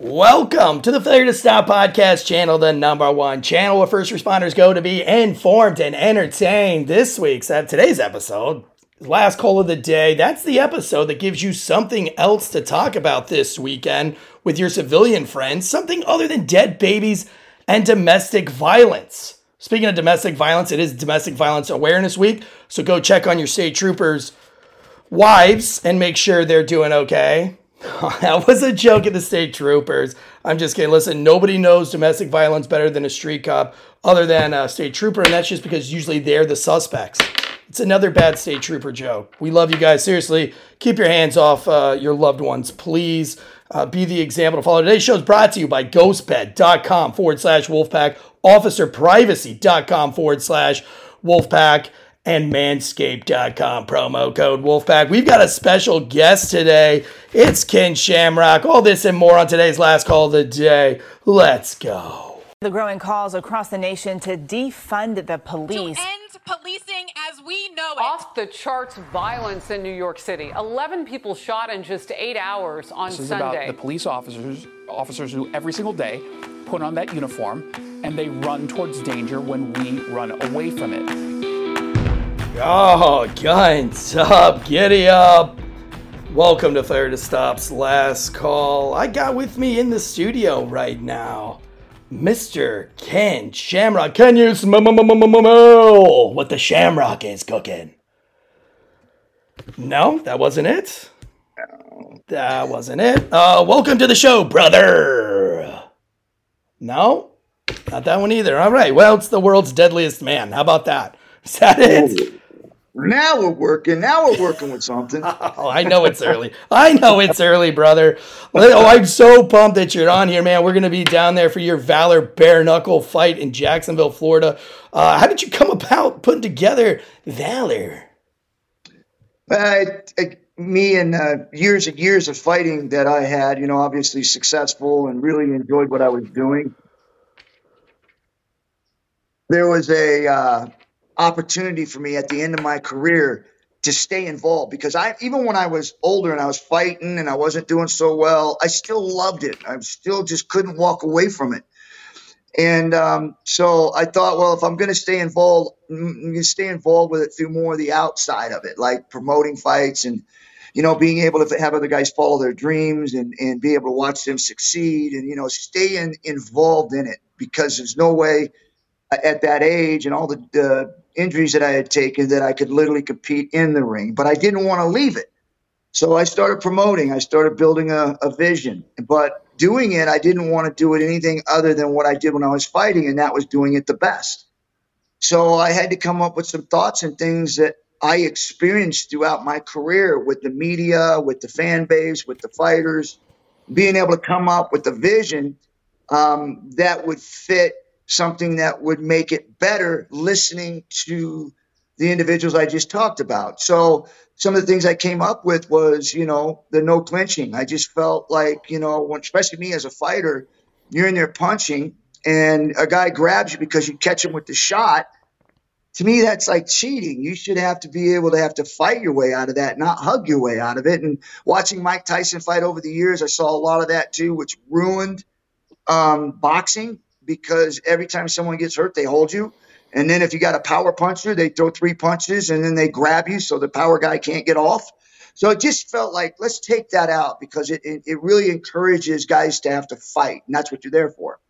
Welcome to the Failure to Stop podcast channel, the number one channel where first responders go to be informed and entertained. This week's uh, today's episode, last call of the day. That's the episode that gives you something else to talk about this weekend with your civilian friends, something other than dead babies and domestic violence. Speaking of domestic violence, it is Domestic Violence Awareness Week, so go check on your state troopers' wives and make sure they're doing okay. that was a joke at the state troopers. I'm just kidding. Listen, nobody knows domestic violence better than a street cop other than a state trooper, and that's just because usually they're the suspects. It's another bad state trooper joke. We love you guys. Seriously, keep your hands off uh, your loved ones, please. Uh, be the example to follow. Today's show is brought to you by ghostbed.com forward slash wolfpack, officerprivacy.com forward slash wolfpack and manscaped.com promo code wolfpack. We've got a special guest today. It's ken shamrock. All this and more on today's last call of the day. Let's go. The growing calls across the nation to defund the police. to end policing as we know it. Off the charts violence in new york city. 11 people shot in just eight hours on this is sunday. about the police officers officers who every single day put on that uniform and they run towards danger when we run away from it Oh, guns up, giddy up. Welcome to to Stop's last call. I got with me in the studio right now, Mr. Ken Shamrock. Can you smell what the Shamrock is cooking? No, that wasn't it. That wasn't it. Uh, welcome to the show, brother. No, not that one either. All right. Well, it's the world's deadliest man. How about that? Is that it? Now we're working. Now we're working with something. oh, I know it's early. I know it's early, brother. Oh, I'm so pumped that you're on here, man. We're going to be down there for your Valor bare knuckle fight in Jacksonville, Florida. Uh, how did you come about putting together Valor? Uh, me and uh, years and years of fighting that I had, you know, obviously successful and really enjoyed what I was doing. There was a uh, opportunity for me at the end of my career to stay involved because I even when I was older and I was fighting and I wasn't doing so well, I still loved it. I still just couldn't walk away from it. And um, so I thought, well, if I'm going to stay involved, I'm going to stay involved with it through more of the outside of it, like promoting fights and, you know, being able to have other guys follow their dreams and, and be able to watch them succeed and, you know, staying involved in it because there's no way at that age and all the, the injuries that I had taken that I could literally compete in the ring, but I didn't want to leave it. So I started promoting, I started building a, a vision. But doing it, I didn't want to do it anything other than what I did when I was fighting, and that was doing it the best. So I had to come up with some thoughts and things that I experienced throughout my career with the media, with the fan base, with the fighters, being able to come up with a vision um, that would fit something that would make it better listening to the individuals I just talked about. So some of the things I came up with was, you know, the no clinching. I just felt like, you know, when, especially me as a fighter, you're in there punching and a guy grabs you because you catch him with the shot. To me, that's like cheating. You should have to be able to have to fight your way out of that, not hug your way out of it. And watching Mike Tyson fight over the years, I saw a lot of that too, which ruined um, boxing because every time someone gets hurt, they hold you. And then if you got a power puncher, they throw three punches and then they grab you so the power guy can't get off. So it just felt like let's take that out because it, it, it really encourages guys to have to fight, and that's what you're there for.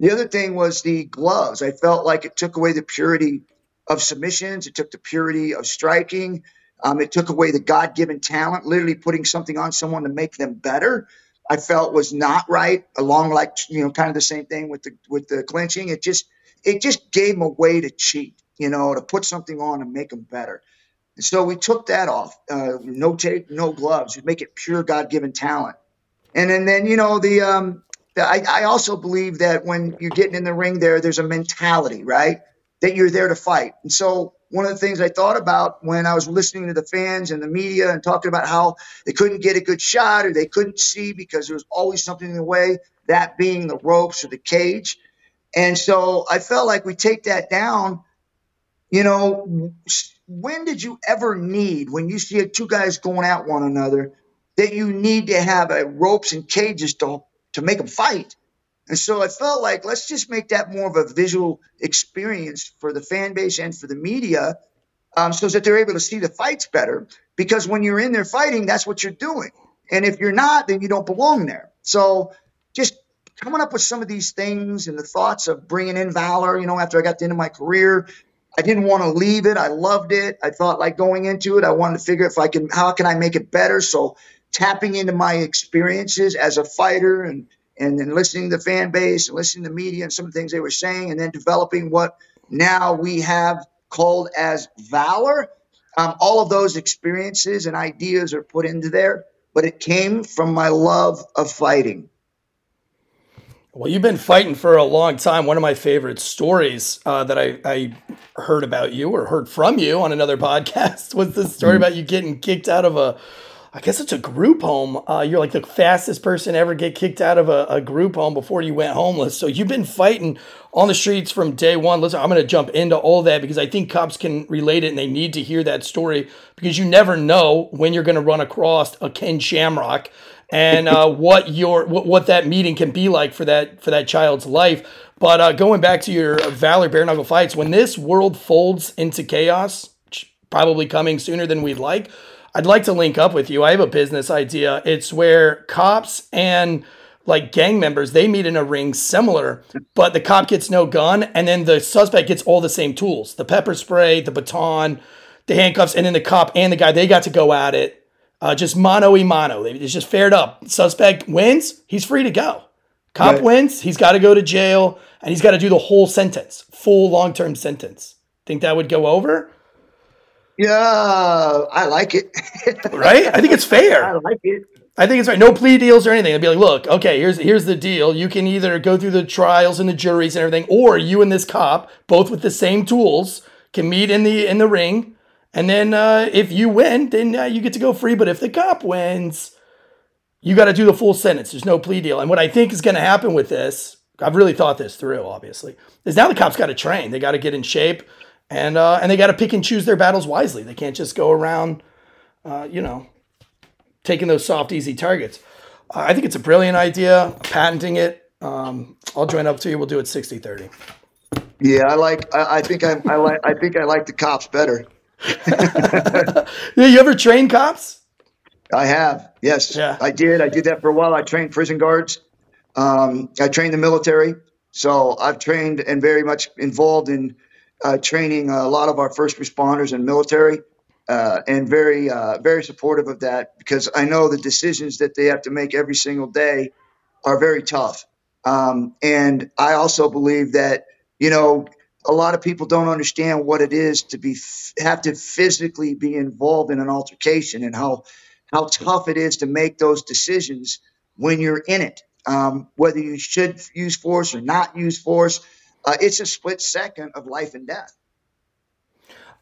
The other thing was the gloves. I felt like it took away the purity of submissions. It took the purity of striking. Um, it took away the God given talent, literally putting something on someone to make them better. I felt was not right. Along like you know, kind of the same thing with the with the clinching. It just it just gave them a way to cheat, you know, to put something on and make them better. And so we took that off. Uh, no tape, no gloves. We make it pure God given talent. And then then you know the um, the, I, I also believe that when you're getting in the ring, there there's a mentality, right? That you're there to fight. And so one of the things I thought about when I was listening to the fans and the media and talking about how they couldn't get a good shot or they couldn't see because there was always something in the way, that being the ropes or the cage. And so I felt like we take that down. You know, when did you ever need, when you see two guys going at one another, that you need to have a ropes and cages to to make them fight. And so I felt like let's just make that more of a visual experience for the fan base and for the media, um, so that they're able to see the fights better. Because when you're in there fighting, that's what you're doing. And if you're not, then you don't belong there. So just coming up with some of these things and the thoughts of bringing in Valor, you know, after I got to the end of my career, I didn't want to leave it. I loved it. I thought like going into it, I wanted to figure if I can, how can I make it better? So tapping into my experiences as a fighter and and then listening to the fan base and listening to the media and some of the things they were saying, and then developing what now we have called as valor. Um, all of those experiences and ideas are put into there, but it came from my love of fighting. Well, you've been fighting for a long time. One of my favorite stories uh, that I, I, heard about you or heard from you on another podcast was the story mm-hmm. about you getting kicked out of a I guess it's a group home. Uh, you're like the fastest person ever get kicked out of a, a, group home before you went homeless. So you've been fighting on the streets from day one. Listen, I'm going to jump into all that because I think cops can relate it and they need to hear that story because you never know when you're going to run across a Ken Shamrock and uh, what your what, what that meeting can be like for that for that child's life. But uh, going back to your Valor bare knuckle fights, when this world folds into chaos, probably coming sooner than we'd like I'd like to link up with you. I have a business idea. It's where cops and like gang members they meet in a ring similar, but the cop gets no gun, and then the suspect gets all the same tools: the pepper spray, the baton, the handcuffs, and then the cop and the guy they got to go at it. Uh, just mano y mano. It's just fared up. Suspect wins, he's free to go. Cop right. wins, he's got to go to jail, and he's got to do the whole sentence, full long term sentence. Think that would go over? Yeah, I like it. right? I think it's fair. I like it. I think it's right. No plea deals or anything. I'd be like, look, okay, here's here's the deal. You can either go through the trials and the juries and everything, or you and this cop, both with the same tools, can meet in the in the ring. And then uh, if you win, then uh, you get to go free. But if the cop wins, you got to do the full sentence. There's no plea deal. And what I think is going to happen with this, I've really thought this through, obviously, is now the cops got to train. They got to get in shape and uh, and they got to pick and choose their battles wisely. They can't just go around, uh, you know, taking those soft, easy targets. Uh, I think it's a brilliant idea. Patenting it. Um, I'll join up to you. We'll do it 60-30. Yeah, I like. I, I think I, I like. I think I like the cops better. yeah, you ever train cops? I have. Yes, yeah. I did. I did that for a while. I trained prison guards. Um, I trained the military. So I've trained and very much involved in uh, training a lot of our first responders and military, uh, and very uh, very supportive of that because I know the decisions that they have to make every single day are very tough. Um, and I also believe that you know a lot of people don't understand what it is to be have to physically be involved in an altercation and how how tough it is to make those decisions when you're in it. Um, whether you should use force or not use force, uh, it's a split second of life and death.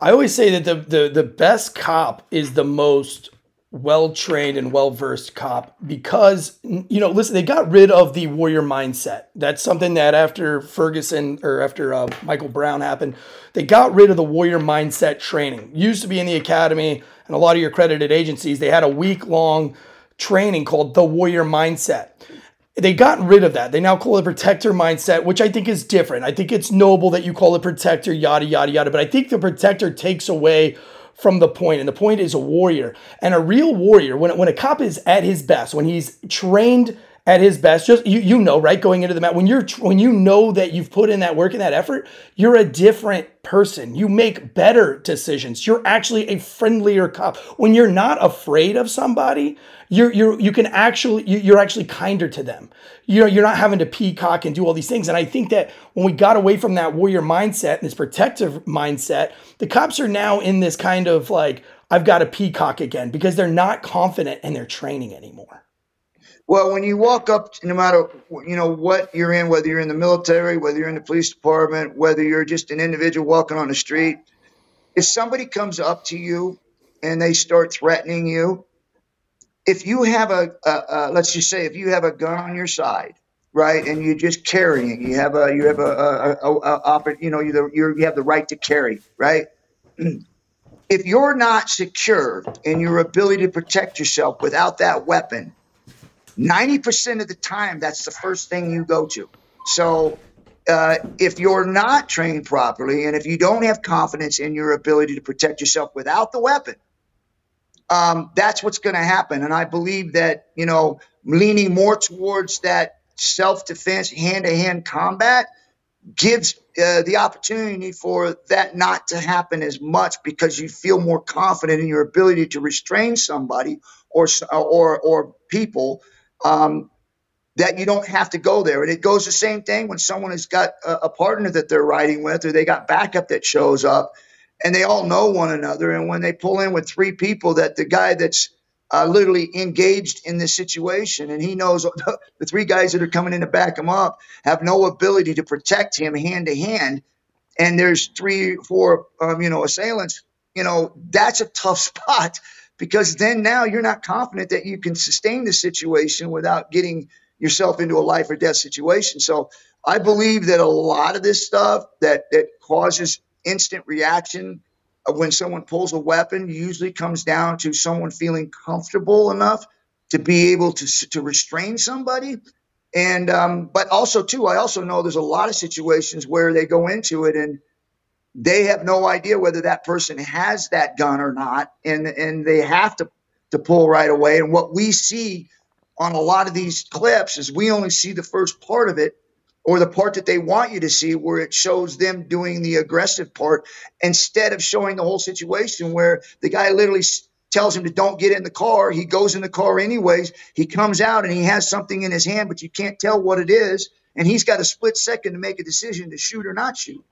I always say that the, the, the best cop is the most well trained and well versed cop because you know listen they got rid of the warrior mindset. That's something that after ferguson or after uh, michael brown happened they got rid of the warrior mindset training. Used to be in the academy and a lot of your accredited agencies they had a week long training called the warrior mindset they got rid of that. They now call it protector mindset, which I think is different. I think it's noble that you call it protector, yada, yada, yada. But I think the protector takes away from the point, and the point is a warrior. And a real warrior, when, when a cop is at his best, when he's trained at his best, just you you know, right, going into the mat, when you're when you know that you've put in that work and that effort, you're a different person. You make better decisions. You're actually a friendlier cop. When you're not afraid of somebody, you're you're you can actually you're actually kinder to them. You know, you're not having to peacock and do all these things. And I think that when we got away from that warrior mindset and this protective mindset, the cops are now in this kind of like I've got a peacock again because they're not confident in their training anymore. Well, when you walk up, no matter you know what you're in, whether you're in the military, whether you're in the police department, whether you're just an individual walking on the street, if somebody comes up to you and they start threatening you, if you have a, a, a, let's just say if you have a gun on your side right and you're just carrying you have a you have a, a, a, you know you you have the right to carry right? If you're not secure in your ability to protect yourself without that weapon 90% of the time, that's the first thing you go to. So uh, if you're not trained properly and if you don't have confidence in your ability to protect yourself without the weapon, um, that's what's going to happen. And I believe that, you know, leaning more towards that self defense, hand to hand combat gives uh, the opportunity for that not to happen as much because you feel more confident in your ability to restrain somebody or or or people um, that you don't have to go there. And it goes the same thing when someone has got a, a partner that they're riding with, or they got backup that shows up, and they all know one another. And when they pull in with three people, that the guy that's uh, literally engaged in this situation, and he knows the three guys that are coming in to back him up have no ability to protect him hand to hand, and there's three, four, um, you know, assailants. You know, that's a tough spot because then now you're not confident that you can sustain the situation without getting yourself into a life or death situation. So I believe that a lot of this stuff that that causes instant reaction when someone pulls a weapon usually comes down to someone feeling comfortable enough to be able to to restrain somebody. And um, but also too, I also know there's a lot of situations where they go into it and they have no idea whether that person has that gun or not, and and they have to to pull right away. And what we see on a lot of these clips is we only see the first part of it or the part that they want you to see where it shows them doing the aggressive part instead of showing the whole situation where the guy literally tells him to don't get in the car. He goes in the car anyways. He comes out and he has something in his hand but you can't tell what it is. And he's got a split second to make a decision to shoot or not shoot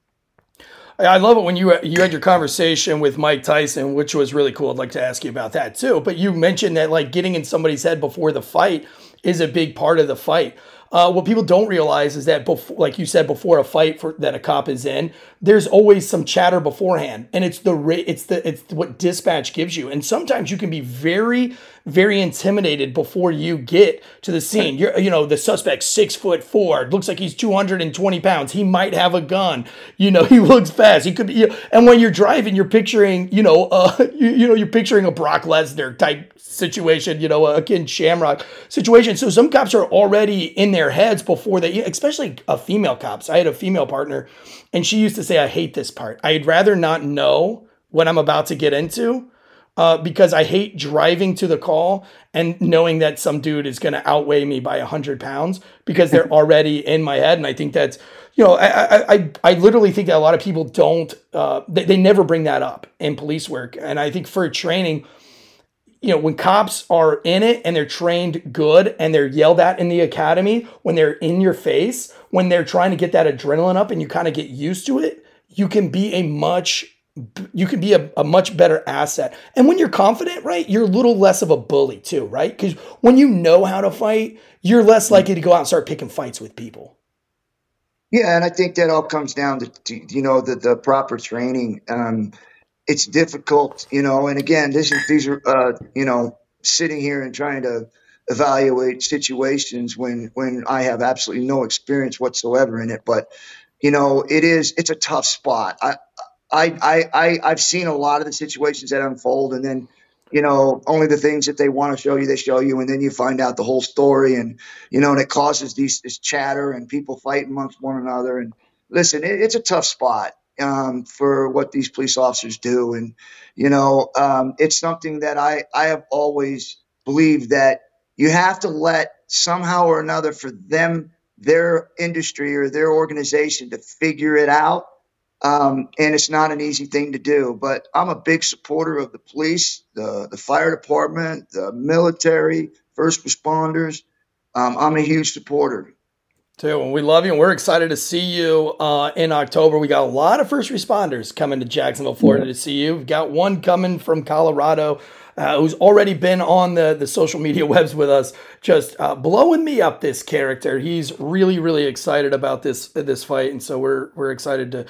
I love it when you you had your conversation with Mike Tyson, which was really cool. I'd like to ask you about that too. But you mentioned that like getting in somebody's head before the fight is a big part of the fight. Uh, what people don't realize is that, before, like you said, before a fight for, that a cop is in, there's always some chatter beforehand, and it's the it's the it's what dispatch gives you. And sometimes you can be very very intimidated before you get to the scene. You're, you know, the suspect six foot four, looks like he's 220 pounds. He might have a gun. You know, he looks fast. He could be, and when you're driving, you're picturing, you know, uh, you, you know, you're picturing a Brock Lesnar type situation, you know, a Ken Shamrock situation. So some cops are already in their heads before they, especially a female cops. I had a female partner and she used to say, I hate this part. I'd rather not know what I'm about to get into uh, because I hate driving to the call and knowing that some dude is going to outweigh me by 100 pounds because they're already in my head. And I think that's, you know, I, I, I literally think that a lot of people don't, uh, they, they never bring that up in police work. And I think for training, you know, when cops are in it and they're trained good and they're yelled at in the academy, when they're in your face, when they're trying to get that adrenaline up and you kind of get used to it, you can be a much you can be a, a, much better asset. And when you're confident, right, you're a little less of a bully too, right? Because when you know how to fight, you're less likely to go out and start picking fights with people. Yeah, and I think that all comes down to, to you know the the proper training. Um, it's difficult, you know, and again, this is these are uh, you know sitting here and trying to evaluate situations when when I have absolutely no experience whatsoever in it, but you know it is it's a tough spot. I I, I, I, I've seen a lot of the situations that unfold, and then, you know, only the things that they want to show you, they show you, and then you find out the whole story, and you know, and it causes these this chatter and people fighting amongst one another. And listen, it, it's a tough spot um, for what these police officers do, and you know, um, it's something that I I have always believed that you have to let somehow or another for them their industry or their organization to figure it out um, and it's not an easy thing to do, but I'm a big supporter of the police, the, the fire department, the military, first responders. Um, I'm a huge supporter. Too, and we love you, and we're excited to see you uh, in October. We got a lot of first responders coming to Jacksonville, Florida, to see you. We've got one coming from Colorado uh, who's already been on the, the social media webs with us, just uh, blowing me up. This character, he's really really excited about this this fight, and so we're we're excited to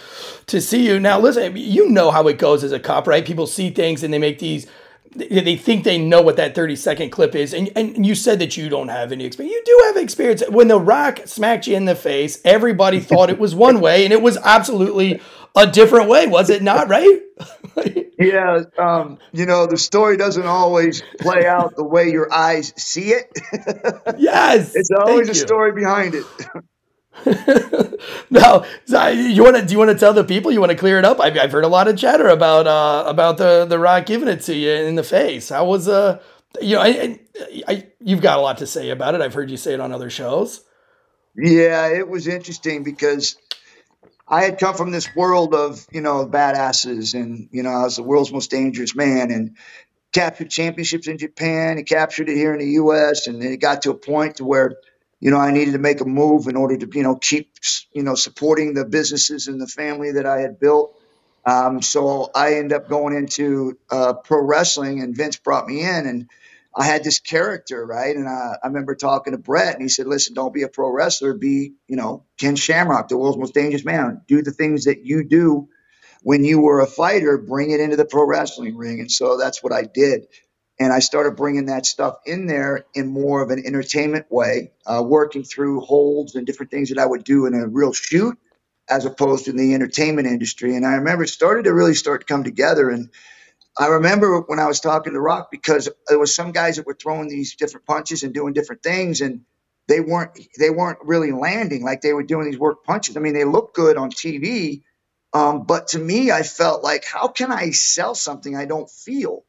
to see you now. Listen, you know how it goes as a cop, right? People see things and they make these they think they know what that 30 second clip is and, and you said that you don't have any experience. You do have experience. When the rock smacked you in the face everybody thought it was one way and it was absolutely a different way was it not right? Yeah um, you know the story doesn't always play out the way your eyes see it. Yes it's always a story behind it no, you want to? Do you want to tell the people? You want to clear it up? I've, I've heard a lot of chatter about uh, about the the rock giving it to you in the face. How was uh, you know, I, I, you've got a lot to say about it. I've heard you say it on other shows. Yeah, it was interesting because I had come from this world of you know badasses, and you know I was the world's most dangerous man, and captured championships in Japan, and captured it here in the U.S., and then it got to a point to where you know, I needed to make a move in order to, you know, keep, you know, supporting the businesses and the family that I had built. Um, so I ended up going into uh, pro wrestling, and Vince brought me in, and I had this character, right? And I, I remember talking to Bret, and he said, "Listen, don't be a pro wrestler. Be, you know, Ken Shamrock, the world's most dangerous man. Do the things that you do when you were a fighter. Bring it into the pro wrestling ring." And so that's what I did and I started bringing that stuff in there in more of an entertainment way, uh, working through holds and different things that I would do in a real shoot, as opposed to in the entertainment industry. And I remember it started to really start to come together. And I remember when I was talking to Rock because there was some guys that were throwing these different punches and doing different things, and they weren't they weren't really landing like they were doing these work punches. I mean, they look good on TV, um, but to me, I felt like, how can I sell something I don't feel?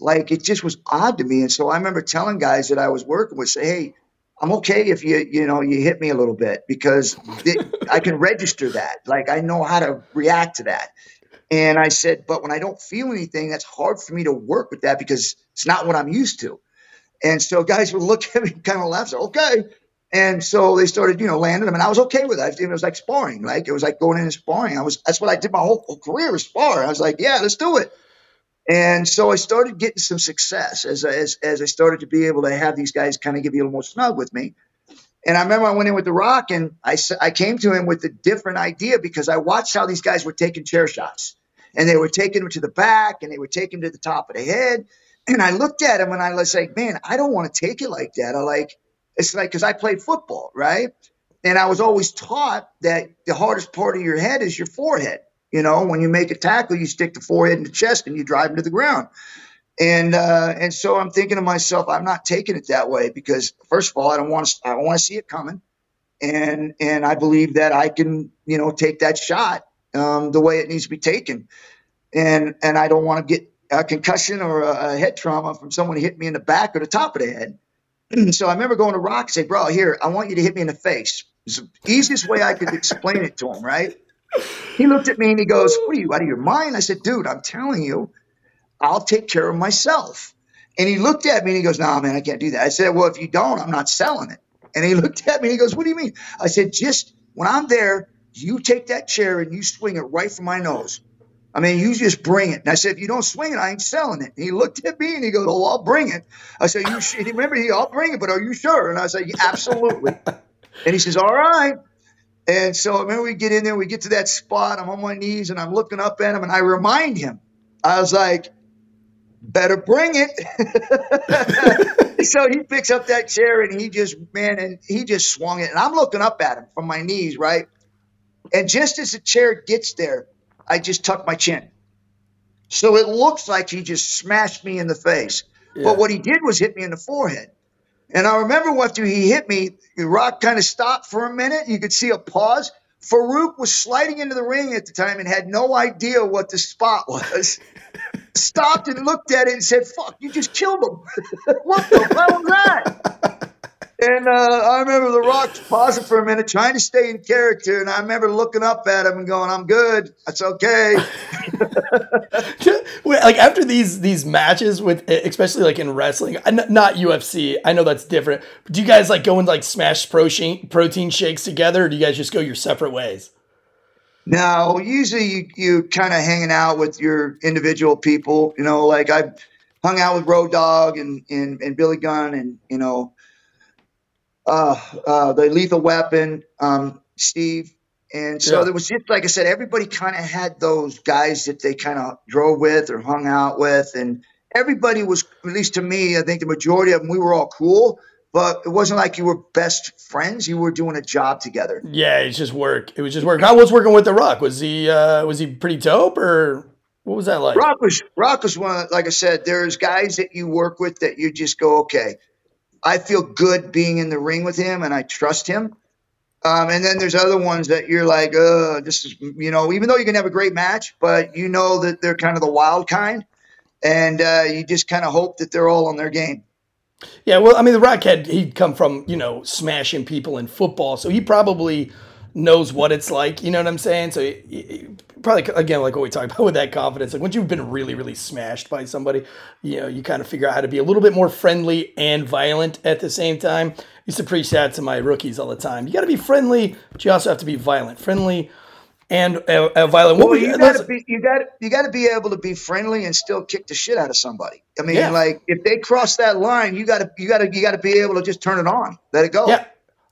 Like it just was odd to me. And so I remember telling guys that I was working with, say, hey, I'm okay if you you know you hit me a little bit because I can register that. Like I know how to react to that. And I said, but when I don't feel anything, that's hard for me to work with that because it's not what I'm used to. And so guys would look at me kind of laugh, say, okay. And so they started, you know, landing them, and I was okay with that. It was like sparring, like it was like going in and sparring. I was that's what I did my whole, whole career was spar. I was like, yeah, let's do it. And so I started getting some success as, as, as I started to be able to have these guys kind of get a little more snug with me. And I remember I went in with The Rock and I, I came to him with a different idea because I watched how these guys were taking chair shots. And they were taking him to the back and they were taking him to the top of the head. And I looked at him and I was like, man, I don't want to take it like that. I like, it's like, because I played football, right? And I was always taught that the hardest part of your head is your forehead. You know, when you make a tackle, you stick the forehead in the chest and you drive him to the ground. And uh, and so I'm thinking to myself, I'm not taking it that way because first of all, I don't want to I don't want to see it coming, and and I believe that I can you know take that shot um, the way it needs to be taken, and and I don't want to get a concussion or a, a head trauma from someone hit me in the back or the top of the head. so I remember going to Rock and say, bro, here I want you to hit me in the face. It's the easiest way I could explain it to him, right? He looked at me and he goes, What are you out of your mind? I said, Dude, I'm telling you, I'll take care of myself. And he looked at me and he goes, Nah, man, I can't do that. I said, Well, if you don't, I'm not selling it. And he looked at me and he goes, What do you mean? I said, Just when I'm there, you take that chair and you swing it right from my nose. I mean, you just bring it. And I said, if you don't swing it, I ain't selling it. And he looked at me and he goes, oh, I'll bring it. I said, you should. Remember, he, I'll bring it, but are you sure? And I said, yeah, absolutely. and he says, all right. And so I remember we get in there, we get to that spot. I'm on my knees and I'm looking up at him and I remind him, I was like, better bring it. so he picks up that chair and he just, man, and he just swung it. And I'm looking up at him from my knees, right? And just as the chair gets there, I just tuck my chin. So it looks like he just smashed me in the face. Yeah. But what he did was hit me in the forehead. And I remember after he hit me, the rock kind of stopped for a minute. You could see a pause. Faarooq was sliding into the ring at the time and had no idea what the spot was. Stopped and looked at it and said, Fuck, you just killed him. what the hell was that? And uh, I remember The Rock pausing for a minute, trying to stay in character. And I remember looking up at him and going, "I'm good. That's okay." like after these these matches with, especially like in wrestling, not UFC. I know that's different. Do you guys like go and like smash protein protein shakes together, or do you guys just go your separate ways? No, usually you you kind of hanging out with your individual people. You know, like I hung out with Road Dog and and, and Billy Gunn, and you know uh, uh, the Lethal Weapon, um, Steve. And so yeah. there was just, like I said, everybody kind of had those guys that they kind of drove with or hung out with. And everybody was, at least to me, I think the majority of them, we were all cool, but it wasn't like you were best friends. You were doing a job together. Yeah, it's just work. It was just work. How was working with The Rock? Was he uh, was he pretty dope or what was that like? Rock was Rock was one. Of, like I said, there's guys that you work with that you just go, okay, I feel good being in the ring with him, and I trust him. Um, and then there's other ones that you're like, uh, this is, you know, even though you can have a great match, but you know that they're kind of the wild kind, and uh, you just kind of hope that they're all on their game. Yeah, well, I mean, the Rock had he'd come from you know smashing people in football, so he probably knows what it's like. You know what I'm saying? So he, he, probably again, like what we talked about with that confidence. Like once you've been really, really smashed by somebody, you know, you kind of figure out how to be a little bit more friendly and violent at the same time. I used to preach that to my rookies all the time. You got to be friendly, but you also have to be violent. Friendly and uh, uh, violent. Well, you got to be you got you got to be able to be friendly and still kick the shit out of somebody. I mean, yeah. like if they cross that line, you got to you got to you got to be able to just turn it on, let it go. Yeah.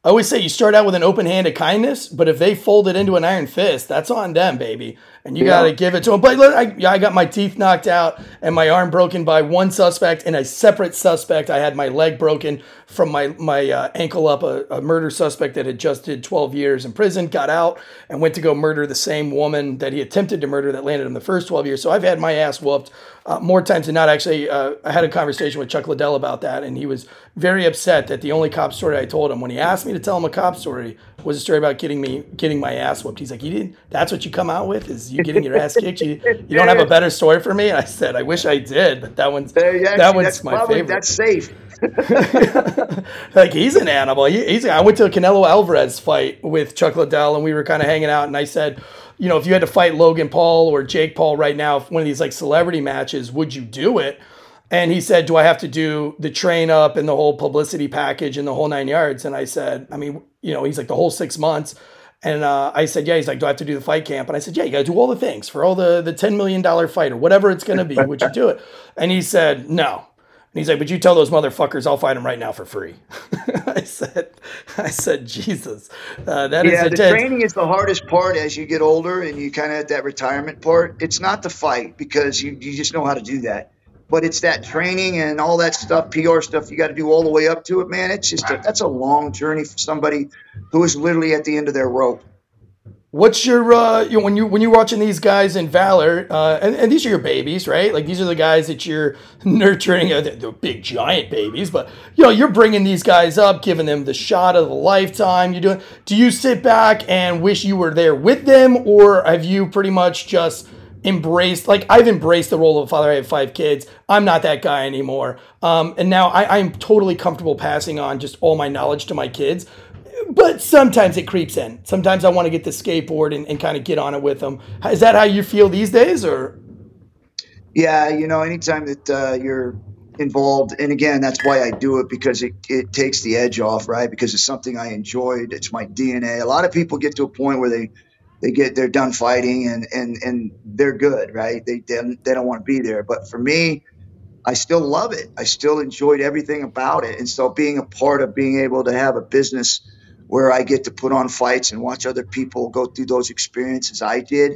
I always say you start out with an open hand of kindness, but if they fold it into an iron fist, that's on them, baby. And you yeah. got to give it to him. But look, I, I got my teeth knocked out and my arm broken by one suspect and a separate suspect. I had my leg broken from my my uh, ankle up. A, a, murder suspect that had just did 12 years in prison got out and went to go murder the same woman that he attempted to murder that landed in the first 12 years. So I've had my ass whooped uh, more times than not. Actually, uh, I had a conversation with Chuck Liddell about that, and he was very upset that the only cop story I told him when he asked me to tell him a cop story was a story about getting me getting my ass whooped. He's like, "You didn't? That's what you come out with? Is you getting your ass kicked? You, you don't have a better story for me?" And I said, "I wish I did, but that one's yeah, that one's my probably, favorite. That's safe." like he's an animal. He, he's. I went to a Canelo Alvarez fight with Chuck Liddell, and we were kind of hanging out, and I said you know, if you had to fight Logan Paul or Jake Paul right now, one of these like celebrity matches, would you do it? And he said, Do I have to do the train up and the whole publicity package and the whole nine yards? And I said, I mean, you know, he's like the whole six months. And uh, I said, Yeah. He's like, Do I have to do the fight camp? And I said, Yeah, you got to do all the things for all the, the $10 million fight or whatever it's going to be. Would you do it? And he said, No. And he's like, but you tell those motherfuckers I'll fight them right now for free. I said, I said, Jesus, uh, that yeah, is the training is the hardest part as you get older and you kind of at that retirement part. It's not the fight because you, you just know how to do that, but it's that training and all that stuff, PR stuff. You got to do all the way up to it, man. It's just a, that's a long journey for somebody who is literally at the end of their rope. What's your uh, you know, when you when you're watching these guys in Valor, uh, and, and these are your babies, right? Like these are the guys that you're nurturing. Uh, they're, they're big giant babies, but you know you're bringing these guys up, giving them the shot of a lifetime. You doing? Do you sit back and wish you were there with them, or have you pretty much just embraced like I've embraced the role of a father. I have five kids. I'm not that guy anymore. Um, and now I, I'm totally comfortable passing on just all my knowledge to my kids but sometimes it creeps in. Sometimes I want to get the skateboard and, and kind of get on it with them. Is that how you feel these days, or? Yeah, you know, anytime that uh, you're involved, and again, that's why I do it because it, it takes the edge off, right? Because it's something I enjoyed. It's my DNA. A lot of people get to a point where they they get they're done fighting and and and they're good, right? They they, they don't want to be there. But for me, I still love it. I still enjoyed everything about it, and so being a part of being able to have a business where I get to put on fights and watch other people go through those experiences I did,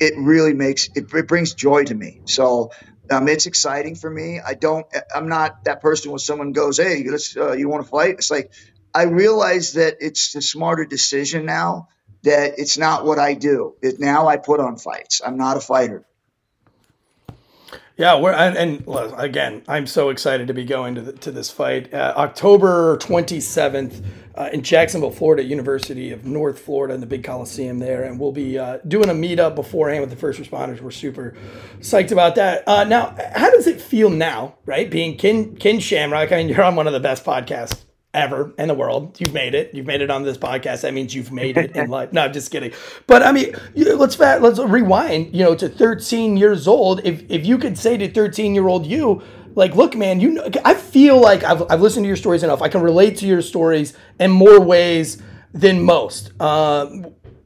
it really makes it, it brings joy to me. So um, it's exciting for me. I don't. I'm not that person when someone goes, "Hey, let's, uh, you want to fight?" It's like I realize that it's a smarter decision now. That it's not what I do. It, now I put on fights. I'm not a fighter. Yeah, we're and, and, again, I'm so excited to be going to the, to this fight, uh, October 27th uh, in Jacksonville, Florida, University of North Florida, in the big Coliseum there, and we'll be uh, doing a meetup beforehand with the first responders. We're super psyched about that. Uh, now, how does it feel now, right? Being Ken Ken Shamrock. I mean, you're on one of the best podcasts ever in the world. You've made it. You've made it on this podcast. That means you've made it in life. No, I'm just kidding. But I mean, let's let's rewind. You know, to 13 years old. If if you could say to 13 year old you, like, look, man, you know, I feel like I've I've listened to your stories enough. I can relate to your stories in more ways than most. Uh,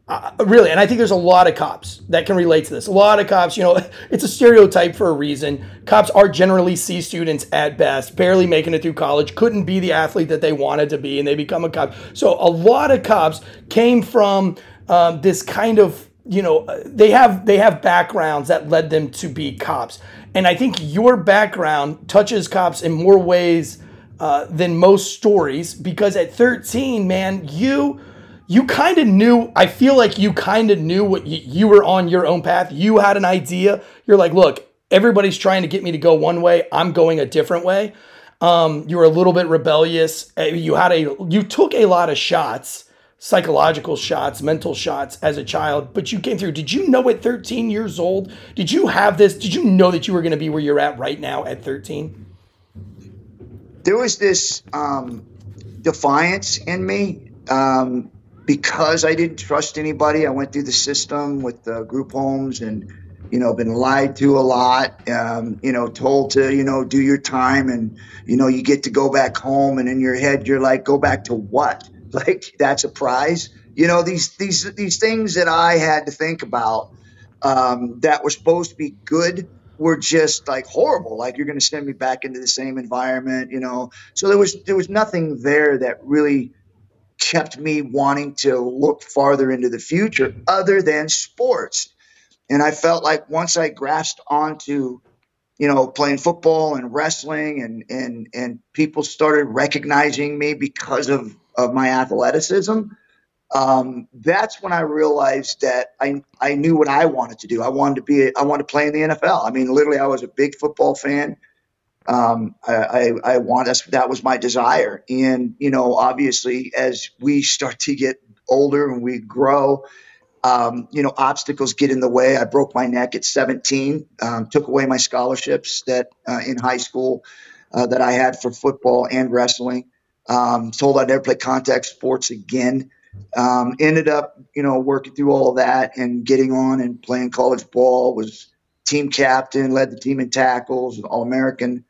uh, really, and I think there's a lot of cops that can relate to this. A lot of cops, you know, it's a stereotype for a reason. Cops are generally C students at best, barely making it through college, couldn't be the athlete that they wanted to be, and they become a cop. So a lot of cops came from um, this kind of, you know, they have they have backgrounds that led them to be cops. And I think your background touches cops in more ways uh, than most stories because at 13, man, you you kind of knew. I feel like you kind of knew what you, you were on your own path. You had an idea. You're like, look, everybody's trying to get me to go one way. I'm going a different way. Um, you were a little bit rebellious. Uh, you had a you took a lot of shots, psychological shots, mental shots as a child, but you came through. Did you know at 13 years old? Did you have this? Did you know that you were going to be where you're at right now at 13? There was this um, defiance in me um, because I didn't trust anybody. I went through the system with the group homes and you know, been lied to a lot, um, you know, told to, you know, do your time and, you know, you get to go back home and in your head, you're like, go back to what? Like that's a prize. You know, these, these, these things that I had to think about um, that were supposed to be good were just like horrible. Like you're going to send me back into the same environment, you know? So there was, there was nothing there that really kept me wanting to look farther into the future other than sports and I felt like once I grasped onto, you know, playing football and wrestling and and and people started recognizing me because of of my athleticism, um, that's when I realized that I I knew what I wanted to do. I wanted to be I wanted to play in the NFL. I mean, literally, I was a big football fan. Um, I, I, want that's, that was my desire. And, you know, obviously as we start to get older and we grow, um, you know, obstacles get in the way. I broke my neck at 17, um, took away my scholarships that uh, in high school uh, that I had for football and wrestling. Um, told I'd never play contact sports again. Um, ended up, you know, working through all of that and getting on and playing college ball. Was team captain, led the team in tackles, All American.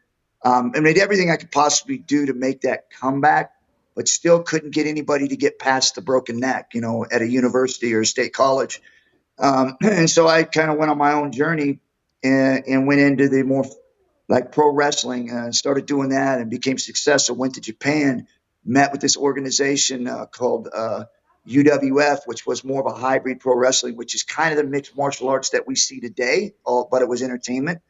Um, I made everything I could possibly do to make that comeback but still couldn't get anybody to get past the broken neck, you know, at a university or a state college. Um, and so I kind of went on my own journey and, and went into the more like pro wrestling and started doing that and became successful. Went to Japan, met with this organization uh, called uh, UWF, which was more of a hybrid pro wrestling, which is kind of the mixed martial arts that we see today, but it was entertainment.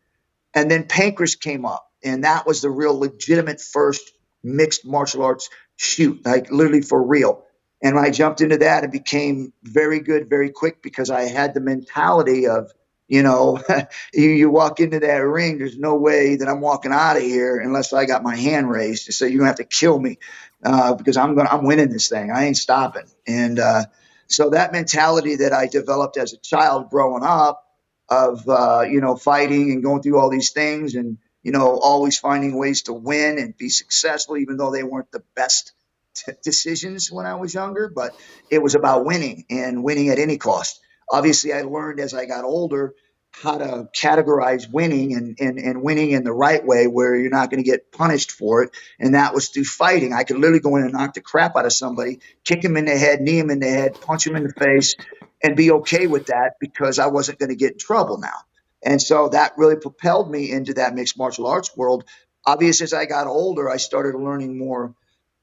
And then Pancrase came up, and that was the real legitimate first mixed martial arts shoot, like literally for real. And I jumped into that and became very good very quick because I had the mentality of, you know, you, you walk into that ring, there's no way that I'm walking out of here unless I got my hand raised. So you're gonna have to kill me uh, because I'm gonna I'm winning this thing. I ain't stopping. And uh, so that mentality that I developed as a child growing up of uh, you know fighting and going through all these things and you know, always finding ways to win and be successful, even though they weren't the best t- decisions when I was younger. But it was about winning and winning at any cost. Obviously, I learned as I got older how to categorize winning and, and, and winning in the right way where you're not going to get punished for it. And that was through fighting. I could literally go in and knock the crap out of somebody, kick him in the head, knee him in the head, punch him in the face, and be okay with that because I wasn't going to get in trouble now. And so that really propelled me into that mixed martial arts world. Obviously, as I got older, I started learning more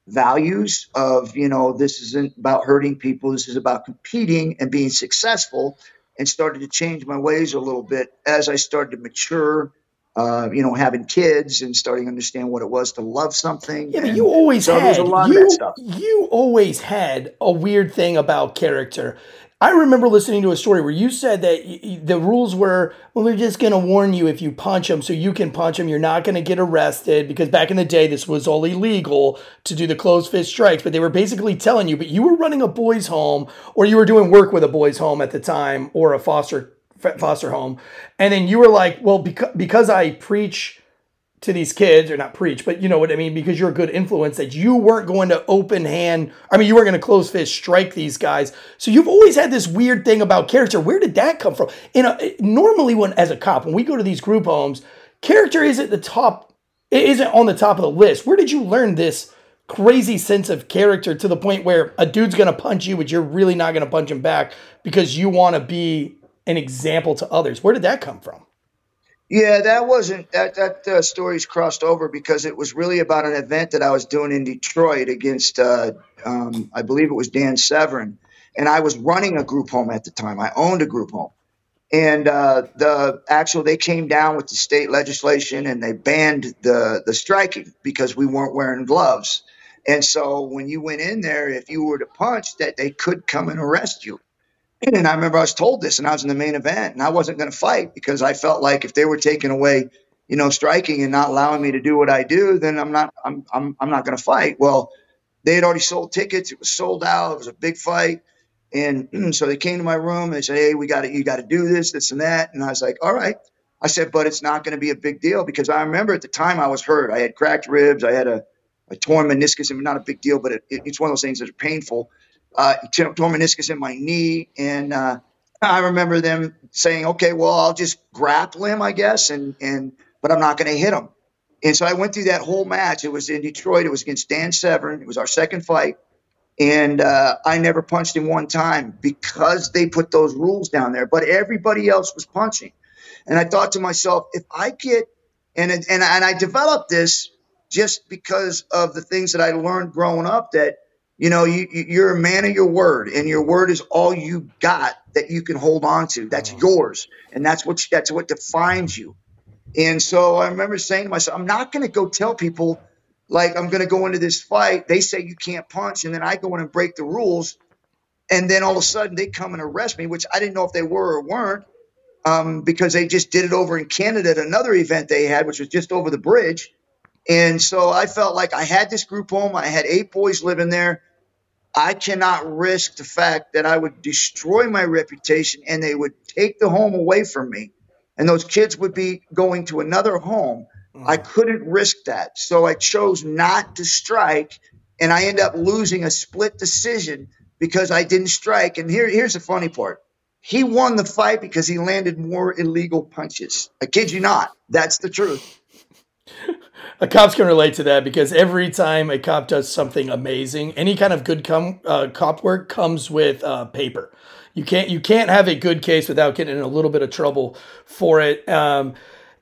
values of, you know, this isn't about hurting people, this is about competing and being successful, and started to change my ways a little bit as I started to mature. Uh, you know, having kids and starting to understand what it was to love something. Yeah, but you always so had you, you always had a weird thing about character. I remember listening to a story where you said that the rules were, well, they're just going to warn you if you punch them, so you can punch them. You're not going to get arrested because back in the day, this was all illegal to do the closed fist strikes. But they were basically telling you, but you were running a boys' home or you were doing work with a boys' home at the time or a foster foster home, and then you were like, well, because because I preach to these kids or not preach but you know what i mean? Because you're a good influence that you weren't going to open hand i mean you weren't going to close fist strike these guys. So you've always had this weird thing about character. Where did that come from? You know normally when as a cop when we go to these group homes character isn't the top it isn't on the top of the list. Where did you learn this crazy sense of character to the point where a dude's going to punch you but you're really not going to punch him back because you want to be an example to others? Where did that come from yeah, that wasn't that that uh, story's crossed over because it was really about an event that I was doing in Detroit against uh, um, I believe it was Dan Severn, and I was running a group home at the time. I owned a group home, and uh, the actual they came down with the state legislation and they banned the the striking because we weren't wearing gloves. And so when you went in there, if you were to punch, that they could come and arrest you. And I remember I was told this, and I was in the main event, and I wasn't going to fight because I felt like if they were taking away, you know, striking and not allowing me to do what I do, then I'm not, I'm, I'm, I'm not going to fight. Well, they had already sold tickets; it was sold out. It was a big fight, and so they came to my room and they said, "Hey, we got to, you got to do this, this, and that." And I was like, "All right." I said, "But it's not going to be a big deal because I remember at the time I was hurt. I had cracked ribs. I had a, a torn meniscus. Mean, not a big deal, but it, it, it's one of those things that are painful." Uh, torn meniscus in my knee, and uh, I remember them saying, "Okay, well, I'll just grapple him, I guess, and and but I'm not going to hit him." And so I went through that whole match. It was in Detroit. It was against Dan Severn. It was our second fight, and uh, I never punched him one time because they put those rules down there. But everybody else was punching, and I thought to myself, if I get and and and I developed this just because of the things that I learned growing up that you know, you, you're a man of your word, and your word is all you got that you can hold on to. That's mm-hmm. yours, and that's what that's what defines you. And so I remember saying to myself, I'm not going to go tell people like I'm going to go into this fight. They say you can't punch, and then I go in and break the rules, and then all of a sudden they come and arrest me, which I didn't know if they were or weren't, um, because they just did it over in Canada at another event they had, which was just over the bridge. And so I felt like I had this group home. I had eight boys living there. I cannot risk the fact that I would destroy my reputation and they would take the home away from me and those kids would be going to another home. Mm. I couldn't risk that. So I chose not to strike and I end up losing a split decision because I didn't strike. And here, here's the funny part. He won the fight because he landed more illegal punches. I kid you not. That's the truth a cops can relate to that because every time a cop does something amazing, any kind of good com- uh, cop work comes with uh, paper. You can't you can't have a good case without getting in a little bit of trouble for it. Um,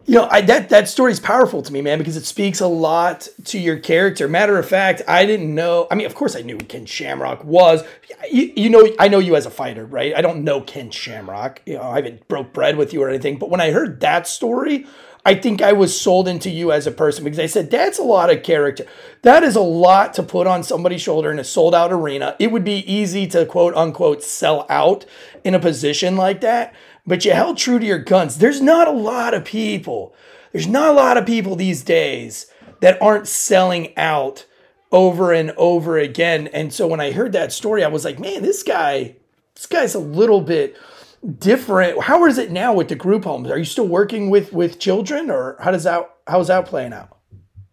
you know, I, that that story is powerful to me, man, because it speaks a lot to your character. Matter of fact, I didn't know. I mean, of course, I knew Ken Shamrock was. You, you know, I know you as a fighter, right? I don't know Ken Shamrock. You know, I haven't broke bread with you or anything. But when I heard that story, I think I was sold into you as a person because I said, that's a lot of character. That is a lot to put on somebody's shoulder in a sold out arena. It would be easy to quote unquote sell out in a position like that, but you held true to your guns. There's not a lot of people, there's not a lot of people these days that aren't selling out over and over again. And so when I heard that story, I was like, man, this guy, this guy's a little bit different. How is it now with the group homes? Are you still working with with children, or how does that how's that playing out?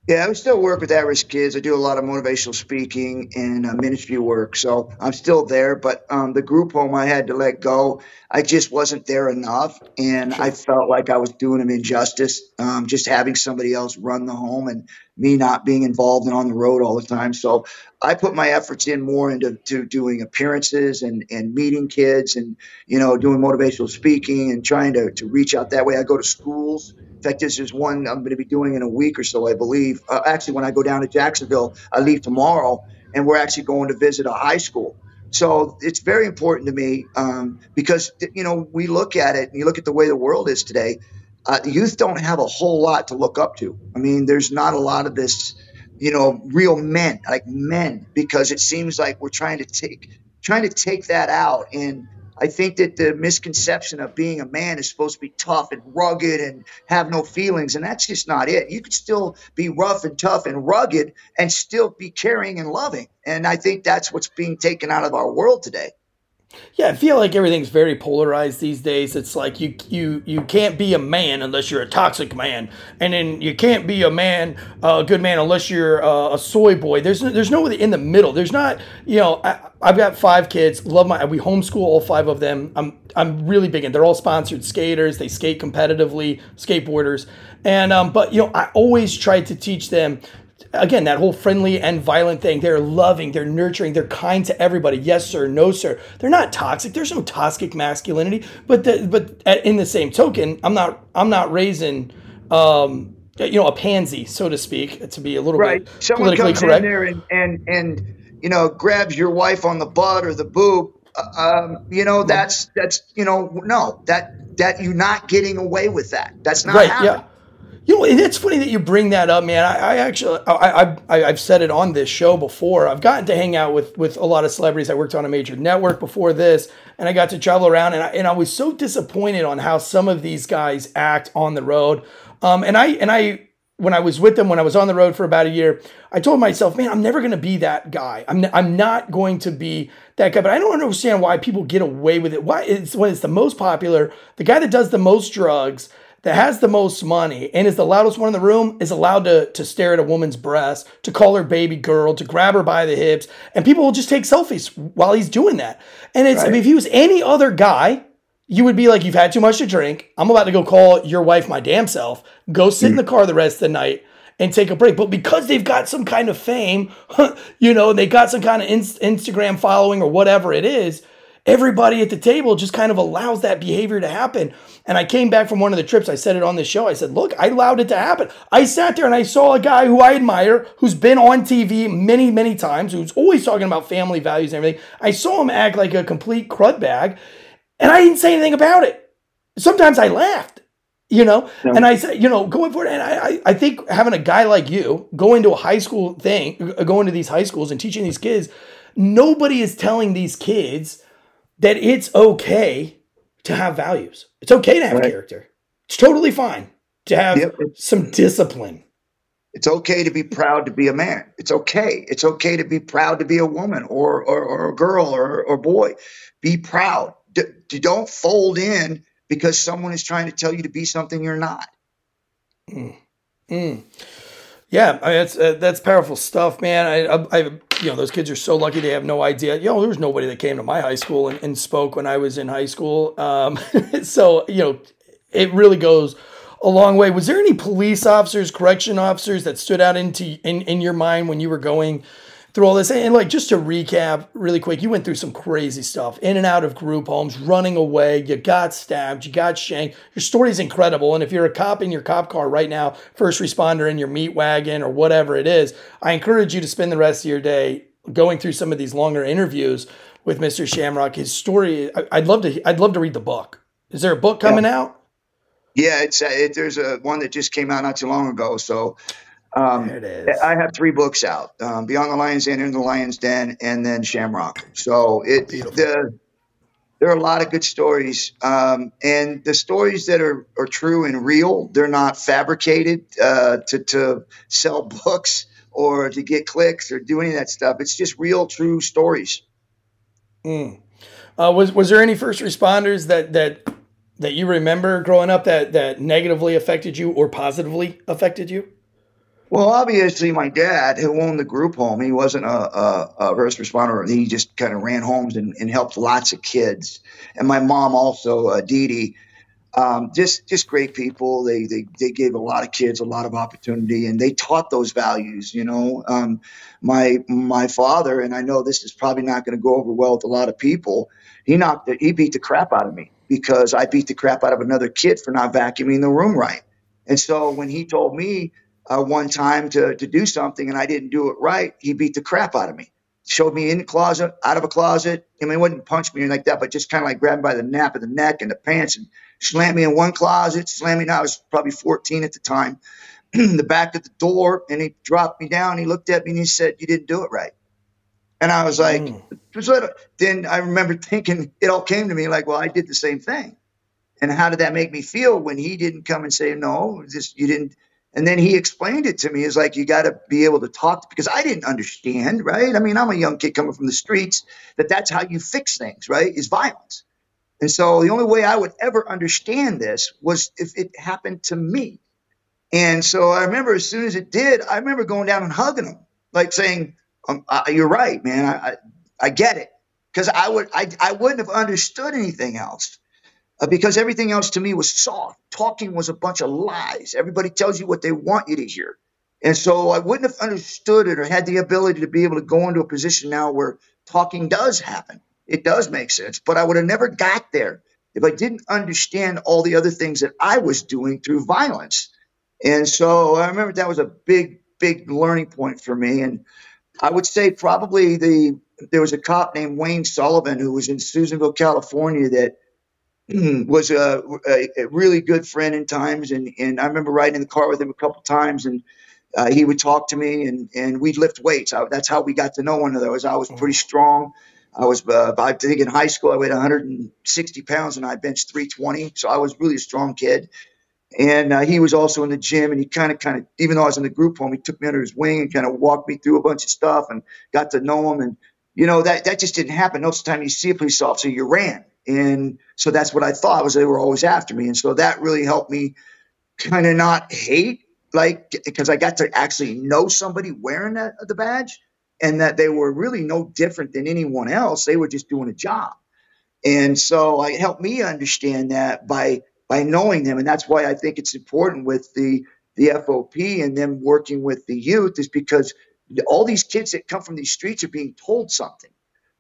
Yeah, I still work with at-risk kids. I do a lot of motivational speaking and uh, ministry work, so I'm still there. But um, the group home, I had to let go. I just wasn't there enough, and sure. I felt like I was doing them injustice. Um, just having somebody else run the home and me not being involved and on the road all the time. So I put my efforts in more into doing appearances and, and meeting kids and you know doing motivational speaking and trying to, to reach out that way. I go to schools in fact, this is one I'm going to be doing in a week or so, I believe. Uh, actually, when I go down to Jacksonville, I leave tomorrow, and we're actually going to visit a high school. So it's very important to me um, because you know we look at it and you look at the way the world is today. Uh, youth don't have a whole lot to look up to. I mean, there's not a lot of this, you know, real men like men because it seems like we're trying to take trying to take that out and I think that the misconception of being a man is supposed to be tough and rugged and have no feelings, and that's just not it. You could still be rough and tough and rugged and still be caring and loving. And I think that's what's being taken out of our world today. Yeah, I feel like everything's very polarized these days. It's like you you you can't be a man unless you're a toxic man, and then you can't be a man, uh, a good man, unless you're uh, a soy boy. There's there's no in the middle. There's not. You know, I, I've got five kids. Love my. We homeschool all five of them. I'm I'm really big, and they're all sponsored skaters. They skate competitively, skateboarders, and um, but you know, I always try to teach them again, that whole friendly and violent thing. They're loving, they're nurturing, they're kind to everybody. Yes, sir, no, sir. They're not toxic. There's no toxic masculinity. But the, but in the same token, I'm not I'm not raising um, you know a pansy, so to speak, to be a little right. bit Someone politically comes correct. in there and, and and you know grabs your wife on the butt or the boob. uh, um, you know, that's that's you know, no, that that you're not getting away with that. That's not right. happening. Yeah. You know, and it's funny that you bring that up, man. I, I actually, I, I, I've said it on this show before. I've gotten to hang out with with a lot of celebrities. I worked on a major network before this, and I got to travel around, and I, and I was so disappointed on how some of these guys act on the road. Um, and I, and I, when I was with them, when I was on the road for about a year, I told myself, man, I'm never going to be that guy. I'm, n- I'm not going to be that guy. But I don't understand why people get away with it. Why it's when it's the most popular, the guy that does the most drugs that has the most money and is the loudest one in the room is allowed to, to stare at a woman's breast, to call her baby girl, to grab her by the hips, and people will just take selfies while he's doing that. And it's, I mean, if he was any other guy, you would be like, You've had too much to drink. I'm about to go call your wife my damn self, go sit in the mm. car the rest of the night and take a break. But because they've got some kind of fame, you know, and they got some kind of inst- Instagram following or whatever it is, everybody at the table just kind of allows that behavior to happen. And I came back from one of the trips, I said it on the show. I said, Look, I allowed it to happen. I sat there and I saw a guy who I admire, who's been on TV many, many times, who's always talking about family values and everything. I saw him act like a complete crud bag, and I didn't say anything about it. Sometimes I laughed. You know, and I said, you know, going forward, and I, I, I think having a guy like you go into a high school thing, going to these high schools and teaching these kids, nobody is telling these kids that it's okay to have values. It's okay to have Right. character. It's totally fine to have Yep. some discipline. It's okay to be proud to be a man. It's okay. It's okay to be proud to be a woman or or, or a girl or or boy. Be proud. D- don't fold in because someone is trying to tell you to be something you're not. Yeah, I mean, that's uh, that's powerful stuff, man. I, I, I, you know, those kids are so lucky they have no idea. You know, there was nobody that came to my high school and, and spoke when I was in high school. Um, so you know, it really goes a long way. Was there any police officers, correction officers that stood out into in, in your mind when you were going through all this? And like just to recap really quick, you went through some crazy stuff in and out of group homes, running away, you got stabbed, you got shanked. Your story's incredible. And if you're a cop in your cop car right now, first responder in your meat wagon or whatever it is, I encourage you to spend the rest of your day going through some of these longer interviews with Mr. Shamrock. His story, I'd love to I'd love to read the book. Is there a book coming out? Yeah, it's uh, it, there's a one that just came out not too long ago. So um, There it is. I have three books out: um, Beyond the Lion's Den, Into the Lion's Den, and then Shamrock. So it the there are a lot of good stories, um, and the stories that are, are true and real. They're not fabricated uh, to to sell books or to get clicks or do any of that stuff. It's just real, true stories. Uh, was was there any first responders that that that you remember growing up that that negatively affected you or positively affected you? Well, obviously, my dad, who owned the group home, he wasn't a, a, a first responder. He just kind of ran homes and, and helped lots of kids. And my mom also, uh, Dee Dee, um, just just great people. They, they they gave a lot of kids a lot of opportunity, and they taught those values. You know, um, my my father, and I know this is probably not going to go over well with a lot of people. He knocked the, he beat the crap out of me because I beat the crap out of another kid for not vacuuming the room right. And so when he told me uh, one time to, to do something and I didn't do it right, he beat the crap out of me. Showed me in the closet, out of a closet. I mean, he wouldn't punch me or like that, but just kind of like grabbed me by the nape of the neck and the pants and slammed me in one closet, slammed me. I was probably 14 at the time, the back of the door, and he dropped me down. He looked at me and he said, "You didn't do it right." And I was like, "Just then I remember thinking it all came to me like, well, I did the same thing. And how did that make me feel when he didn't come and say, no, just you didn't? And then he explained it to me. It's like you got to be able to talk because I didn't understand, right? I mean, I'm a young kid coming from the streets. That that's how you fix things, right? Is violence. And so the only way I would ever understand this was if it happened to me. And so I remember as soon as it did, I remember going down and hugging him, like saying, um, I, "You're right, man. I I, I get it." Because I would I I wouldn't have understood anything else uh, because everything else to me was soft. Talking was a bunch of lies. Everybody tells you what they want you to hear. And so I wouldn't have understood it or had the ability to be able to go into a position now where talking does happen. It does make sense, but I would have never got there if I didn't understand all the other things that I was doing through violence. And so I remember that was a big, big learning point for me. And I would say probably the there was a cop named Wayne Sullivan who was in Susanville, California, that was a, a, a, really good friend in times. And, and I remember riding in the car with him a couple times, and uh, he would talk to me, and, and we'd lift weights. I, that's how we got to know one another. Was I was pretty strong. I was, uh, I think in high school, I weighed 160 pounds and I benched 320. So I was really a strong kid. And uh, he was also in the gym, and he kind of, kind of, even though I was in the group home, he took me under his wing and kind of walked me through a bunch of stuff and got to know him. And you know that that just didn't happen. Most of the time, you see a police officer, you ran, and so that's what I thought was they were always after me, and so that really helped me kind of not hate, like because I got to actually know somebody wearing that, the badge, and that they were really no different than anyone else. They were just doing a job, and so it helped me understand that by by knowing them. And that's why I think it's important with the the FOP and them working with the youth is because all these kids that come from these streets are being told something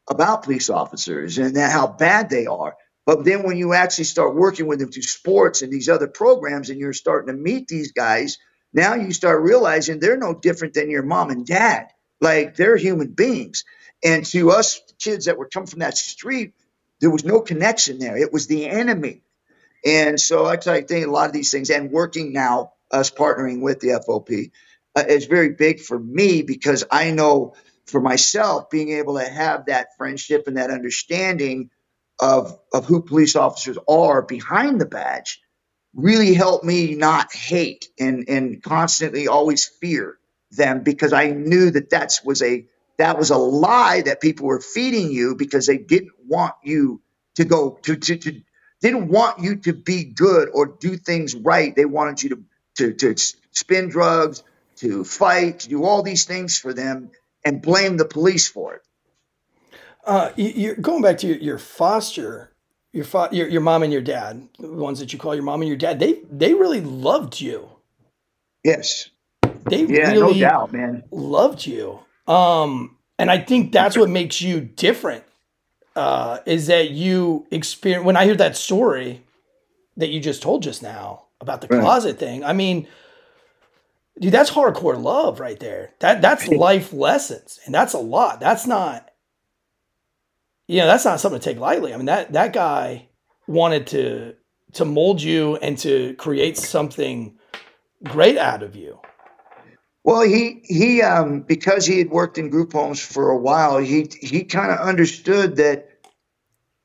about police officers and how bad they are. But then when you actually start working with them through sports and these other programs and you're starting to meet these guys, now you start realizing they're no different than your mom and dad. Like they're human beings. And to us kids that were coming from that street, there was no connection there. It was the enemy. And so I think a lot of these things, and working now, us partnering with the FOP, uh, is very big for me because I know for myself being able to have that friendship and that understanding of of who police officers are behind the badge really helped me not hate and and constantly always fear them because I knew that that was a that was a lie that people were feeding you because they didn't want you to go to, to, to didn't want you to be good or do things right. They wanted you to, to, to spin drugs, to fight, to do all these things for them and blame the police for it. Uh, you're going back to your, your foster, your, fa- your your mom and your dad, the ones that you call your mom and your dad. They they really loved you. Yes. They yeah, really no doubt, man. loved you. Um, and I think that's what makes you different uh, is that you experience when I hear that story that you just told just now about the right. closet thing. I mean, dude, that's hardcore love right there. That that's life lessons, and that's a lot. That's not, you know, that's not something to take lightly. I mean, that that guy wanted to to mold you and to create something great out of you. Well, he he um, because he had worked in group homes for a while, he he kind of understood that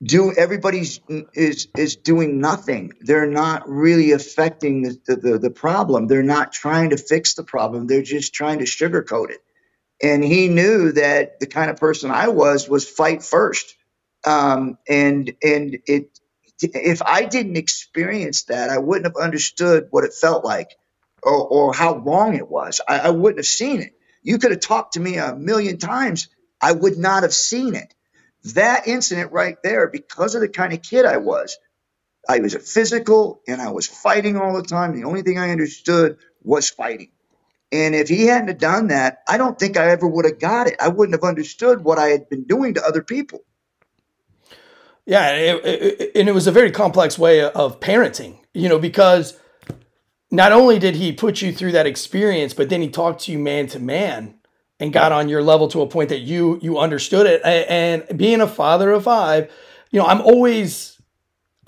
do everybody's is is doing nothing. They're not really affecting the, the the problem. They're not trying to fix the problem. They're just trying to sugarcoat it. And he knew that the kind of person I was was fight first. Um, and and it if I didn't experience that, I wouldn't have understood what it felt like or, or how wrong it was. I, I wouldn't have seen it. You could have talked to me a million times. I would not have seen it. That incident right there, because of the kind of kid I was, I was a physical and I was fighting all the time. The only thing I understood was fighting. And if he hadn't have done that, I don't think I ever would have got it. I wouldn't have understood what I had been doing to other people. Yeah, it, it, and it was a very complex way of parenting, you know, because not only did he put you through that experience, but then he talked to you man to man and got on your level to a point that you you understood it. And being a father of five, you know, I'm always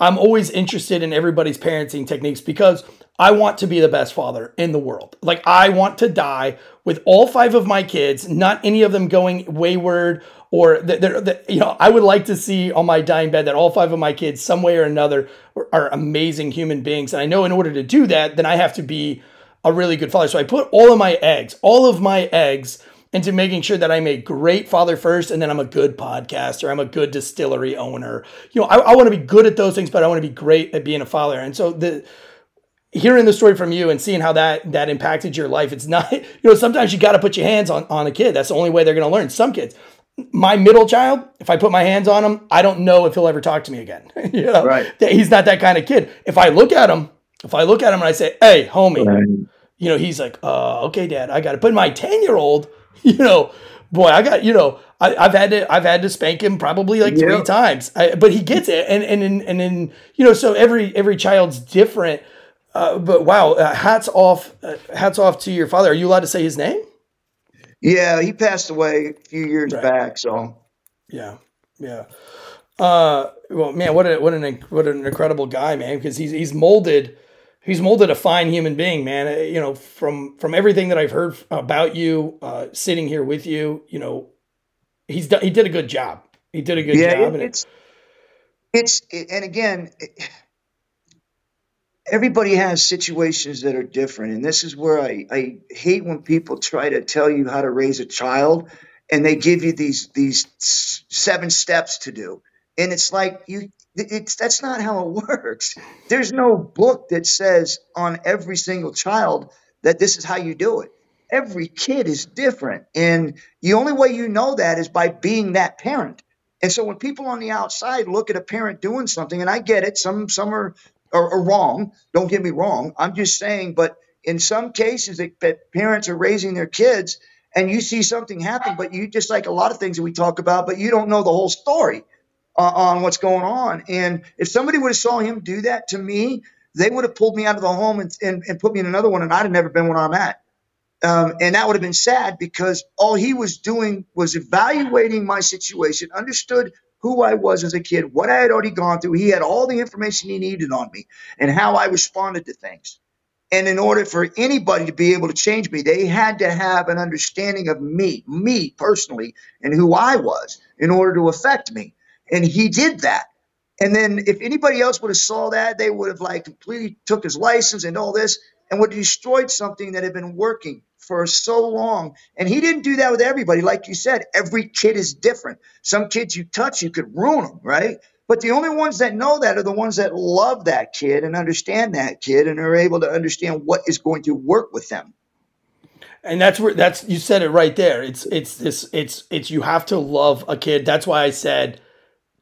I'm always interested in everybody's parenting techniques because I want to be the best father in the world. Like I want to die with all five of my kids, not any of them going wayward or that you know, I would like to see on my dying bed that all five of my kids, some way or another, are amazing human beings. And I know in order to do that, then I have to be a really good father. So I put all of my eggs, all of my eggs into making sure that I'm a great father first, and then I'm a good podcaster, I'm a good distillery owner. You know, I, I want to be good at those things, but I want to be great at being a father. And so the hearing the story from you and seeing how that that impacted your life, it's not, you know, sometimes you got to put your hands on on a kid. That's the only way they're going to learn. Some kids, my middle child, if I put my hands on him, I don't know if he'll ever talk to me again. you know, right. he's not that kind of kid. If I look at him, if I look at him and I say, "Hey, homie," right. you know, he's like, uh, "Okay, dad, I got it." But my ten year old, you know, boy, I got you know, I, have had to I've had to spank him probably like three times, I, but he gets it, and and and and then you know, so every every child's different. Uh, but wow, uh, hats off, uh, hats off to your father. Are you allowed to say his name? Yeah, he passed away a few years right. back. So Yeah, yeah. Uh, well, man, what a what an what an incredible guy, man. Because he's he's molded, he's molded a fine human being, man. Uh, You know, from from everything that I've heard about you, uh, sitting here with you, you know, he's done. He did a good job. He did a good yeah, job. it- it's it's and again, it- everybody has situations that are different, and this is where I I hate when people try to tell you how to raise a child, and they give you these these seven steps to do, and it's like you. It's that's not how it works. There's no book that says on every single child that this is how you do it. Every kid is different, and the only way you know that is by being that parent. And so when people on the outside look at a parent doing something, and I get it, some some are are, are wrong. Don't get me wrong. I'm just saying, but in some cases, that, that parents are raising their kids, and you see something happen, but you just like a lot of things that we talk about, but you don't know the whole story uh, on what's going on. And if somebody would have saw him do that to me, they would have pulled me out of the home and, and, and put me in another one, and I'd have never been where I'm at. Um, and that would have been sad because all he was doing was evaluating my situation, understood who I was as a kid, what I had already gone through. He had all the information he needed on me and how I responded to things. And in order for anybody to be able to change me, they had to have an understanding of me, me personally, and who I was in order to affect me. And he did that. And then if anybody else would have saw that, they would have like completely took his license and all this and would have destroyed something that had been working for so long. And he didn't do that with everybody. Like you said, every kid is different. Some kids you touch, you could ruin them, right? But the only ones that know that are the ones that love that kid and understand that kid and are able to understand what is going to work with them. and that's where that's you said it right there. It's it's this it's it's you have to love a kid. That's why I said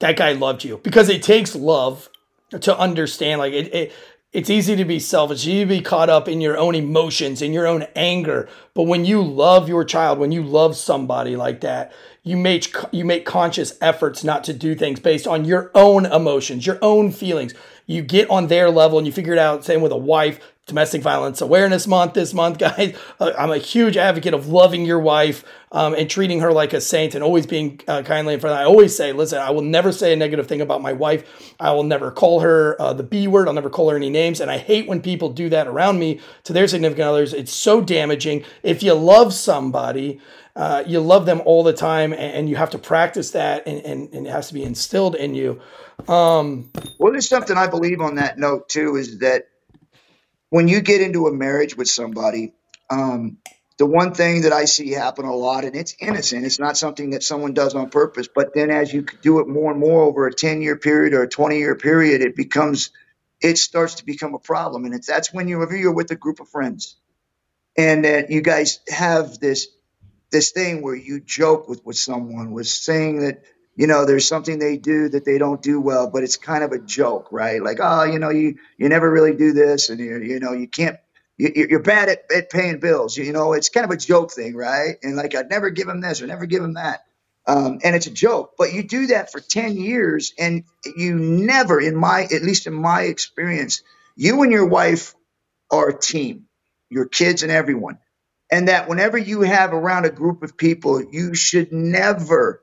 that guy loved you because it takes love to understand. Like it, it it's easy to be selfish. You be caught up in your own emotions, in your own anger. But when you love your child, when you love somebody like that, you make you make conscious efforts not to do things based on your own emotions, your own feelings. You get on their level and you figure it out. Same with a wife. Domestic Violence Awareness Month this month, guys. Uh, I'm a huge advocate of loving your wife um, and treating her like a saint and always being uh, kindly in front. I always say, listen, I will never say a negative thing about my wife. I will never call her uh, the B word. I'll never call her any names. And I hate when people do that around me to their significant others. It's so damaging. If you love somebody, uh, you love them all the time and, and you have to practice that and, and, and it has to be instilled in you. Um, Well, there's something I believe on that note too is that when you get into a marriage with somebody, um, the one thing that I see happen a lot, and it's innocent, it's not something that someone does on purpose, but then as you do it more and more over a 10 year period or a 20 year period, it becomes, it starts to become a problem. And it's, that's when you're, you're with a group of friends and that you guys have this, this thing where you joke with, with someone with saying that, you know, there's something they do that they don't do well, but it's kind of a joke, right? Like, oh, you know, you you never really do this, and you you know, you can't. You, you're bad at, at paying bills. You know, it's kind of a joke thing, right? And like, I'd never give them this or never give them that. Um, and it's a joke, but you do that for 10 years and you never, in my, at least in my experience, you and your wife are a team, your kids and everyone. And that whenever you have around a group of people, you should never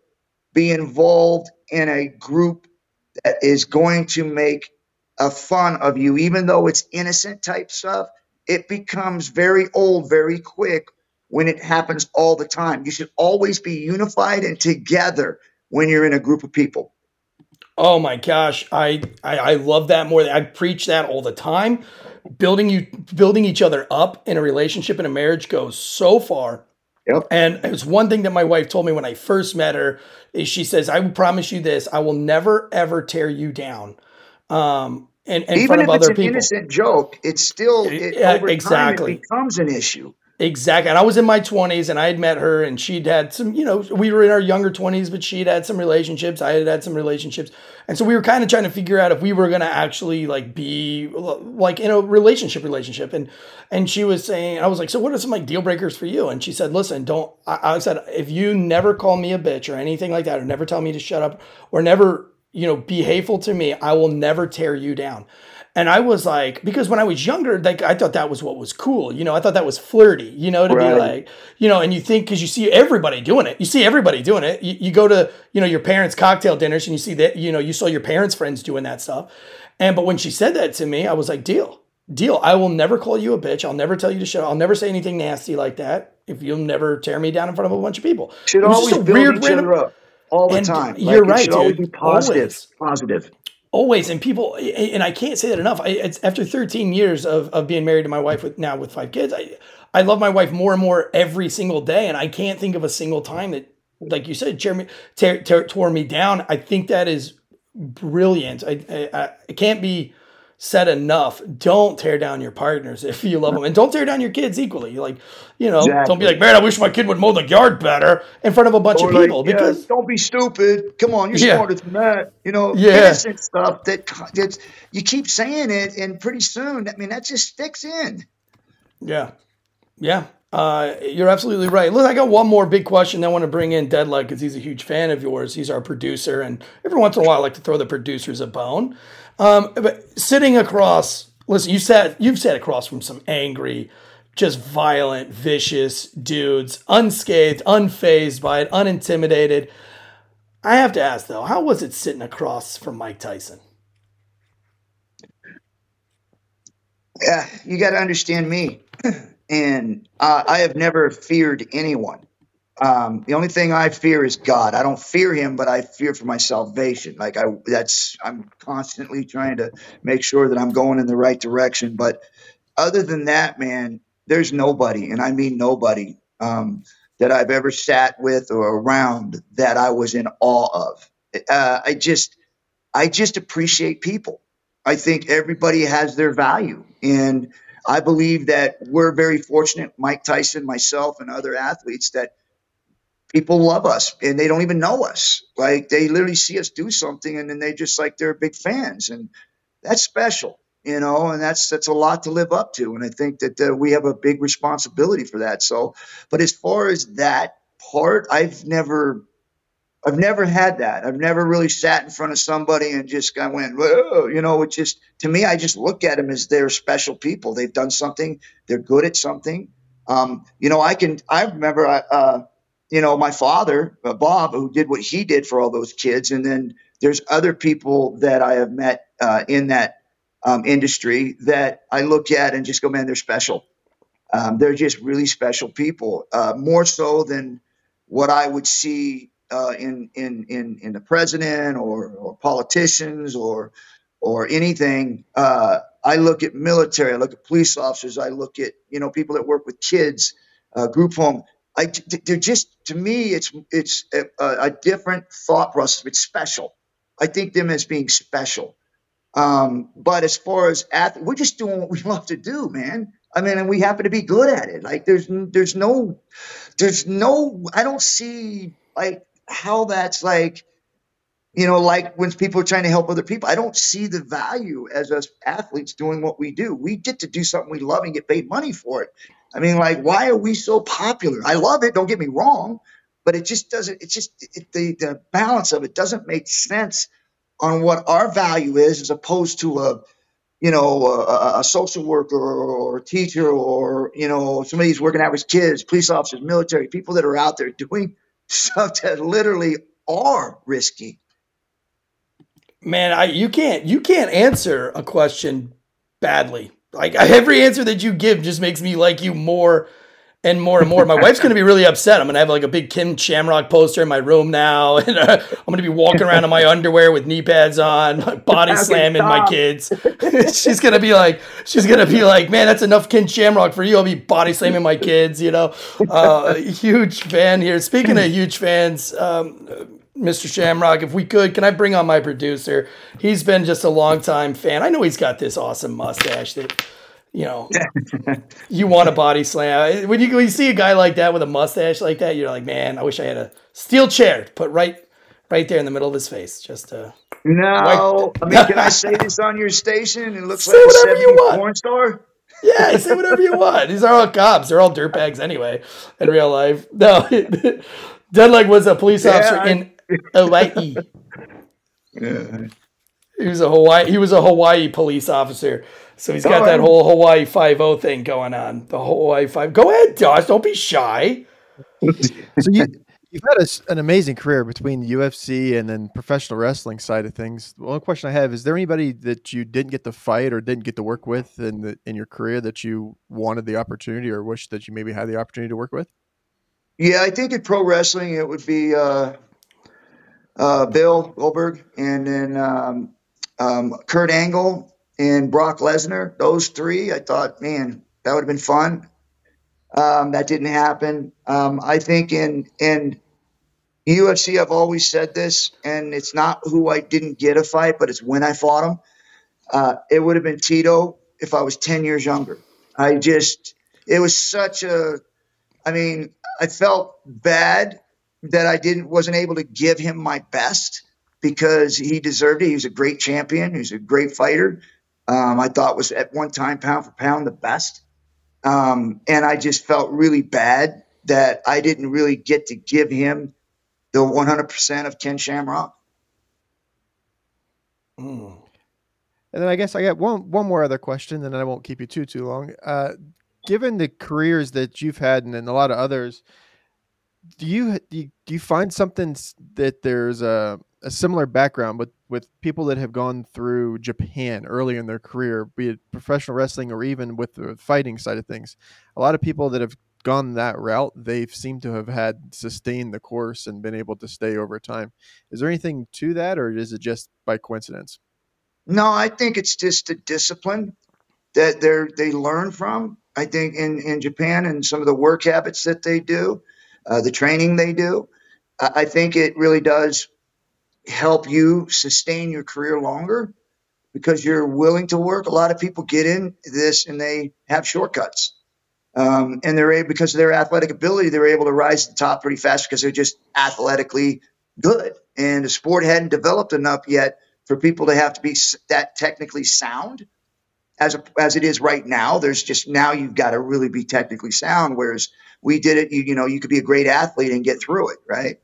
be involved in a group that is going to make a fun of you, even though it's innocent type stuff. It becomes very old very quick when it happens all the time. You should always be unified and together when you're in a group of people. Oh my gosh, I, I I love that more. I preach that all the time. Building you building each other up in a relationship in a marriage goes so far. Yep. And it was one thing that my wife told me when I first met her is she says, "I will promise you this: I will never ever tear you down." Um, and in Even front if of it's an people. innocent joke, it's still it, Yeah, over exactly. time it becomes an issue. Exactly. And I was in my 20s and I had met her and she'd had some, you know, we were in our younger 20s, but she'd had some relationships. I had had some relationships. And so we were kind of trying to figure out if we were going to actually like be like in a relationship relationship. And, and she was saying, I was like, so what are some like deal breakers for you? And she said, listen, don't, I, I said, if you never call me a bitch or anything like that, or never tell me to shut up or never, you know, be hateful to me, I will never tear you down. And I was like, because when I was younger, like I thought that was what was cool. You know, I thought that was flirty, you know, to Right. be like, you know, and you think because you see everybody doing it. You see everybody doing it. You, you go to, you know, your parents' cocktail dinners and you see that, you know, you saw your parents' friends doing that stuff. And but when she said that to me, I was like, deal. Deal. I will never call you a bitch. I'll never tell you to shut up. I'll never say anything nasty like that if you'll never tear me down in front of a bunch of people. Should It was just always build weird each random- other up all the And time. you're it right, should always dude. be positive. Always. Positive. Always and people and i can't say that enough. I, after 13 years of, of being married to my wife with now with five kids I, I love my wife more and more every single day and i can't think of a single time that like you said me, tear, tear, tore me down. I think that is brilliant. I, I, I can't be said enough don't tear down your partners if you love them and don't tear down your kids equally like you know don't be like man i wish my kid would mow the yard better in front of a bunch Or of like, people yeah, because don't be stupid. Come on, you're Yeah. smarter than that. You know, Yeah. innocent stuff that that's you keep saying it, and pretty soon, I mean, that just sticks in. Yeah. Yeah. Uh, you're absolutely right. Look, I got one more big question. I want to bring in Deadlight because he's a huge fan of yours. He's our producer, and every once in a while, I like to throw the producers a bone. Um, but sitting across, listen, you sat, you've sat across from some angry, just violent, vicious dudes, unscathed, unfazed by it, unintimidated. I have to ask though, how was it sitting across from Mike Tyson? Yeah, you got to understand me, and uh, I have never feared anyone. Um, the only thing I fear is God. I don't fear Him, but I fear for my salvation. Like I, that's I'm constantly trying to make sure that I'm going in the right direction. But other than that, man, there's nobody, and I mean nobody, um, that I've ever sat with or around that I was in awe of. Uh, I just, I just appreciate people. I think everybody has their value. And I believe that we're very fortunate, Mike Tyson, myself, and other athletes, that people love us and they don't even know us. Like they literally see us do something and then they just like they're big fans. And that's special, you know, and that's that's a lot to live up to. And I think that uh, we have a big responsibility for that. So, but as far as that part, I've never I've never had that. I've never really sat in front of somebody and just of went, Whoa, you know, it just, to me, I just look at them as they're special people. They've done something, they're good at something. Um, you know, I can, I remember, uh, uh, you know, my father, uh, Bob, who did what he did for all those kids. And then there's other people that I have met uh, in that um, industry that I look at and just go, man, they're special. Um, they're just really special people, uh, more so than what I would see uh, in, in in in the president or, or politicians or or anything. Uh, I look at military. I look at police officers. I look at you know people that work with kids, uh, group home. I they're just to me it's it's a, a different thought process. It's special. I think them as being special. Um, but as far as ath- we're just doing what we love to do, man. I mean, and we happen to be good at it. Like there's there's no there's no I don't see like how that's like you know like when people are trying to help other people i don't see the value as us athletes doing what we do. We get to do something we love and get paid money for it. I mean like why are we so popular? I love it don't get me wrong but it just doesn't it just it, the, the balance of it doesn't make sense on what our value is as opposed to a you know a, a social worker or a teacher or you know somebody who's working out with kids police officers military people that are out there doing stuff that literally are risky. Man, I you can't you can't answer a question badly. Like every answer that you give just makes me like you more and more and more. My wife's gonna be really upset. I'm gonna have like a big Ken Shamrock poster in my room now, and uh, I'm gonna be walking around in my underwear with knee pads on, like, body slamming my kids. she's gonna be like, she's gonna be like, man, that's enough Ken Shamrock for you. I'll be body slamming my kids. You know, uh, huge fan here. Speaking of huge fans, um, Mr. Shamrock, if we could, can I bring on my producer? He's been just a long time fan. I know he's got this awesome mustache that, you know, you want a body slam. When you, when you see a guy like that with a mustache like that, you're like, man, I wish I had a steel chair to put right, right there in the middle of his face. Just uh, No, I mean, can I say this on your station? It looks Say like a whatever you want. porn star. yeah, say whatever you want. These are all cops. They're all dirtbags anyway in real life. No, Deadleg was a police officer I- in Hawaii. Yeah. He was a Hawaii. He was a Hawaii police officer, so he's got that whole Hawaii Five O thing going on. The Hawaii Five. Go ahead, Josh. Don't be shy. So you, you've had a s an amazing career between the UFC and then professional wrestling side of things. The only question I have is: there anybody that you didn't get to fight or didn't get to work with in the, in your career that you wanted the opportunity or wish that you maybe had the opportunity to work with? Yeah, I think in pro wrestling it would be uh, uh, Bill Goldberg and then um, um, Kurt Angle and Brock Lesnar. Those three, I thought, man, that would have been fun. Um, that didn't happen. Um, I think in in UFC, I've always said this, and it's not who I didn't get a fight, but it's when I fought him. Uh, it would have been Tito if I was ten years younger. I just, it was such a I mean, I felt bad that I didn't wasn't able to give him my best because he deserved it. He was a great champion. He was a great fighter. Um, I thought was at one time pound for pound the best. Um, and I just felt really bad that I didn't really get to give him the 100% of Ken Shamrock. And then I guess I got one one more other question, and I won't keep you too too long. Uh, given the careers that you've had and, and a lot of others, do you do you, do you find something that there's a, a similar background with with people that have gone through Japan early in their career, be it professional wrestling or even with the fighting side of things? A lot of people that have gone that route, they've seemed to have had sustained the course and been able to stay over time. Is there anything to that, or is it just by coincidence? No, I think it's just a discipline that they they learn from. I think in, in Japan and some of the work habits that they do, uh, the training they do, I think it really does help you sustain your career longer because you're willing to work. A lot of people get in this and they have shortcuts. Um, and they're able, because of their athletic ability, they're able to rise to the top pretty fast because they're just athletically good. And the sport hadn't developed enough yet for people to have to be that technically sound as a, as it is right now. There's just now you've got to really be technically sound. Whereas we did it, you, you know, you could be a great athlete and get through it, right?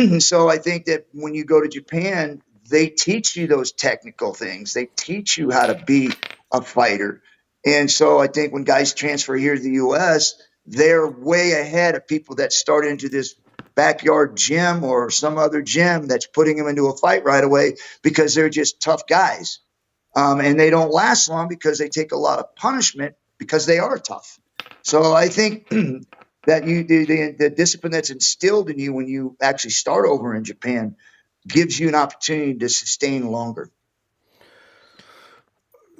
so I think that when you go to Japan, they teach you those technical things. They teach you how to be a fighter. And so I think when guys transfer here to the U.S., they're way ahead of people that start into this backyard gym or some other gym that's putting them into a fight right away because they're just tough guys. Um, and they don't last long because they take a lot of punishment because they are tough. So I think that you the, the, the discipline that's instilled in you when you actually start over in Japan gives you an opportunity to sustain longer.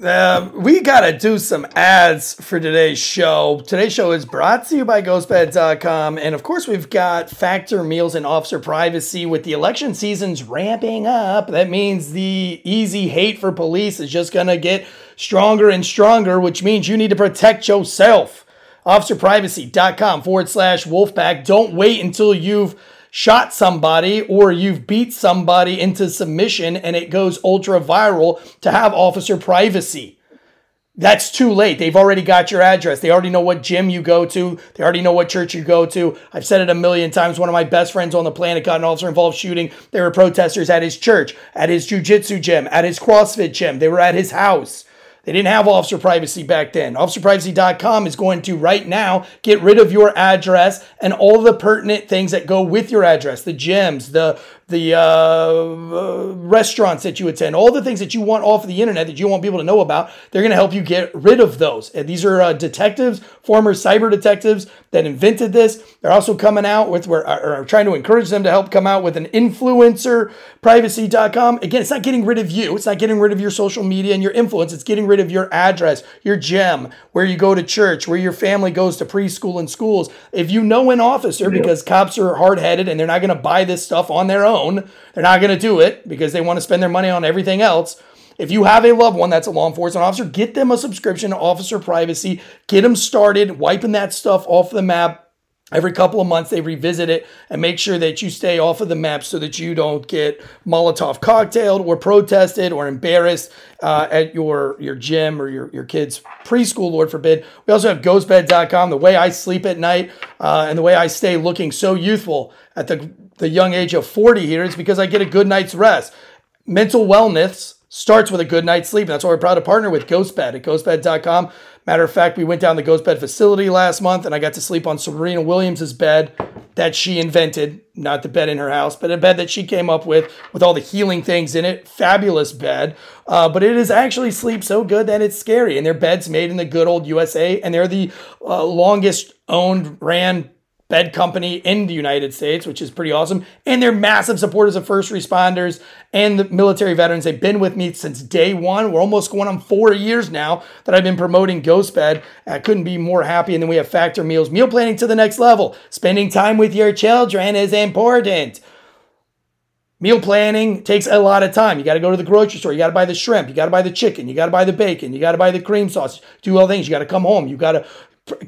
Uh, we got to do some ads for today's show. Today's show is brought to you by GhostBed.com. And of course, we've got Factor Meals and Officer Privacy with the election seasons ramping up. That means the easy hate for police is just going to get stronger and stronger, which means you need to protect yourself. OfficerPrivacy.com forward slash Wolfpack. Don't wait until you've shot somebody or you've beat somebody into submission and it goes ultra viral to have officer privacy. That's too late. They've already got your address. They already know what gym you go to. They already know what church you go to. I've said it a million times. One of my best friends on the planet got an officer involved shooting. There were protesters at his church, at his jujitsu gym, at his CrossFit gym. They were at his house. They didn't have officer privacy back then. OfficerPrivacy.com is going to right now get rid of your address and all the pertinent things that go with your address the gyms, the the uh, uh, restaurants that you attend, all the things that you want off of the internet that you want people to know about. They're going to help you get rid of those. And these are uh, detectives, former cyber detectives that invented this. They're also coming out with, we're, or trying to encourage them to help come out with an influencer privacy.com. Again, it's not getting rid of you. It's not getting rid of your social media and your influence. It's getting rid of your address, your gym, where you go to church, where your family goes to preschool and schools. If you know an officer, because cops are hard headed and they're not going to buy this stuff on their own, they're not going to do it because they want to spend their money on everything else. If you have a loved one that's a law enforcement officer, get them a subscription to Officer Privacy. Get them started wiping that stuff off the map. Every couple of months, they revisit it and make sure that you stay off of the map so that you don't get Molotov cocktailed or protested or embarrassed uh, at your, your gym or your, your kid's preschool, Lord forbid. We also have ghostbed.com, the way I sleep at night uh, and the way I stay looking so youthful at the, the young age of 40 here is because I get a good night's rest. Mental wellness starts with a good night's sleep. And that's why we're proud to partner with GhostBed at ghostbed.com. Matter of fact, we went down the GhostBed facility last month and I got to sleep on Serena Williams' bed that she invented, not the bed in her house, but a bed that she came up with, with all the healing things in it. Fabulous bed. Uh, but it is actually sleep so good that it's scary. And their bed's made in the good old USA, and they're the uh, longest owned, ran bed company in the United States, which is pretty awesome. And they're massive supporters of first responders and the military veterans. They've been with me since day one. We're almost going on four years now that I've been promoting Ghost Bed. I couldn't be more happy. And then we have Factor Meals, meal planning to the next level. Spending time with your children is important. Meal planning takes a lot of time. You got to go to the grocery store. You got to buy the shrimp. You got to buy the chicken. You got to buy the bacon. You got to buy the cream sauce. Do all things. You got to come home. You got to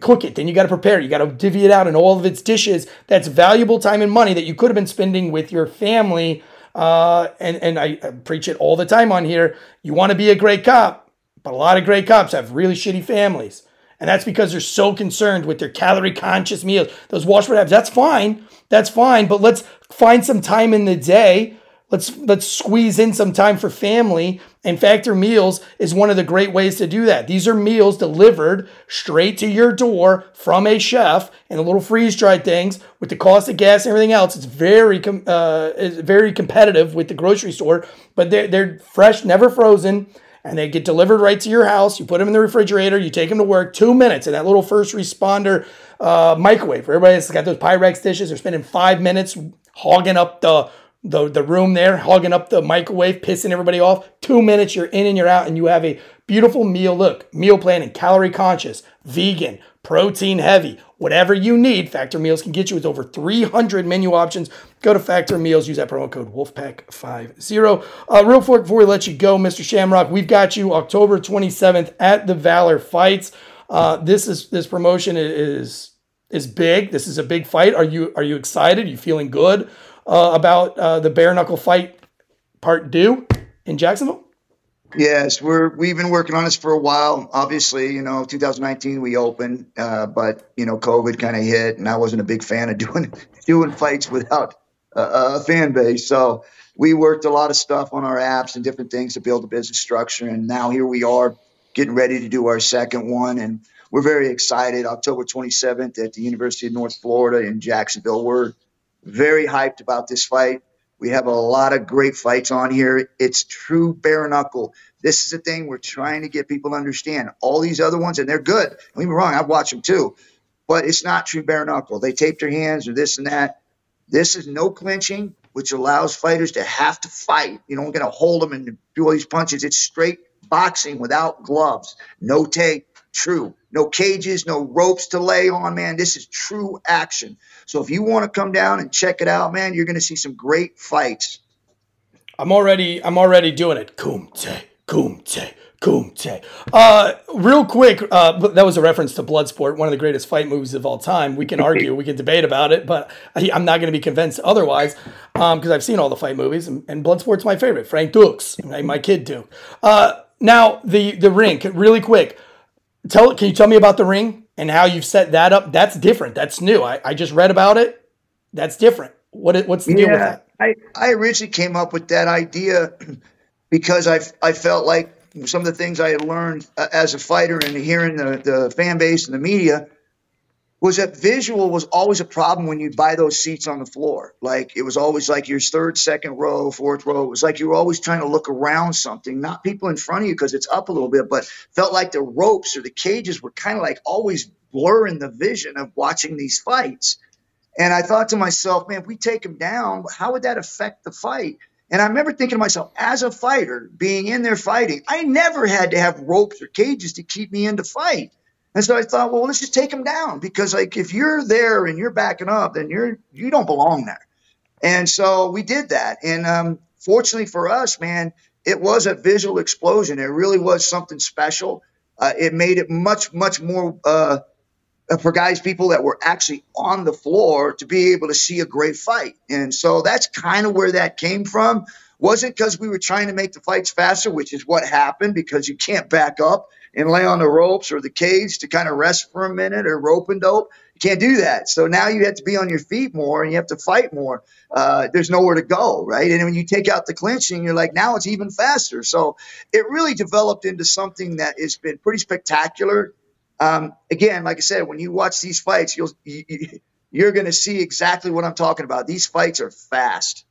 cook it. Then you got to prepare. You got to divvy it out in all of its dishes. That's valuable time and money that you could have been spending with your family. Uh, and and I, I preach it all the time on here. You want to be a great cop, but a lot of great cops have really shitty families. And that's because they're so concerned with their calorie conscious meals. Those Washburn abs, that's fine. That's fine. But let's find some time in the day Let's let's squeeze in some time for family and Factor Meals is one of the great ways to do that. These are meals delivered straight to your door from a chef and the little freeze dried things with the cost of gas and everything else. It's very uh, it's very competitive with the grocery store, but they're they're fresh, never frozen. And they get delivered right to your house. You put them in the refrigerator. You take them to work. Two minutes in that little first responder uh, microwave. For everybody that's got those Pyrex dishes, they're spending five minutes hogging up the the, the room there, hogging up the microwave, pissing everybody off. Two minutes, you're in and you're out, and you have a beautiful meal. Look, meal planning, calorie conscious, vegan, protein heavy, whatever you need. Factor Meals can get you with over 300 menu options. Go to Factor Meals, use that promo code Wolfpack50. Uh, real quick before we let you go, Mr. Shamrock, we've got you October 27th at the Valor Fights. Uh, this is this promotion is is big. This is a big fight. Are you are you excited? Are you feeling good? Uh, about uh, the bare knuckle fight part due in Jacksonville? Yes, we're we've been working on this for a while. Obviously, you know, 2019 we opened, uh, but you know, COVID kind of hit, and I wasn't a big fan of doing doing fights without a, a fan base. So we worked a lot of stuff on our apps and different things to build a business structure, and now here we are getting ready to do our second one, and we're very excited. October 27th at the University of North Florida in Jacksonville. We're very hyped about this fight. We have a lot of great fights on here. It's true bare knuckle. This is the thing we're trying to get people to understand. All these other ones, and they're good. Don't get me wrong, I've watched them too, but it's not true bare knuckle. They tape their hands or this and that. This is no clinching, which allows fighters to have to fight. You don't get to hold them and do all these punches. It's straight boxing without gloves, no tape. True. No cages, no ropes to lay on, man. This is true action. So if you want to come down and check it out, man, you're going to see some great fights. I'm already I'm already doing it. Kumite, kumite, kumite. Uh, real quick, uh, that was a reference to Bloodsport, one of the greatest fight movies of all time. We can argue, we can debate about it, but I, am not going to be convinced otherwise because um, I've seen all the fight movies, and, and Bloodsport's my favorite. Frank Dux, my kid Duke. Uh, now the the ring, really quick. Tell can you tell me about the ring and how you've set that up? That's different. That's new. I, I just read about it. That's different. What what's the yeah, deal with that? I, I originally came up with that idea because I I felt like some of the things I had learned uh, as a fighter and hearing the, the fan base and the media was that visual was always a problem when you'd buy those seats on the floor. Like it was always like your third, second row, fourth row. It was like you were always trying to look around something, not people in front of you because it's up a little bit, but felt like the ropes or the cages were kind of like always blurring the vision of watching these fights. And I thought to myself, man, if we take them down, how would that affect the fight? And I remember thinking to myself, as a fighter, being in there fighting, I never had to have ropes or cages to keep me in the fight. And so I thought, well, let's just take them down because like if you're there and you're backing up, then you're you don't belong there. And so we did that. And um, fortunately for us, man, it was a visual explosion. It really was something special. Uh, it made it much, much more uh, for guys, people that were actually on the floor to be able to see a great fight. And so that's kind of where that came from wasn't because we were trying to make the fights faster, which is what happened because you can't back up and lay on the ropes or the cage to kind of rest for a minute or rope and dope. You can't do that. So now you have to be on your feet more and you have to fight more. Uh, there's nowhere to go, right? And when you take out the clinching, you're like, now it's even faster. So it really developed into something that has been pretty spectacular. Um, again, like I said, when you watch these fights, you'll you, you're going to see exactly what I'm talking about. These fights are fast.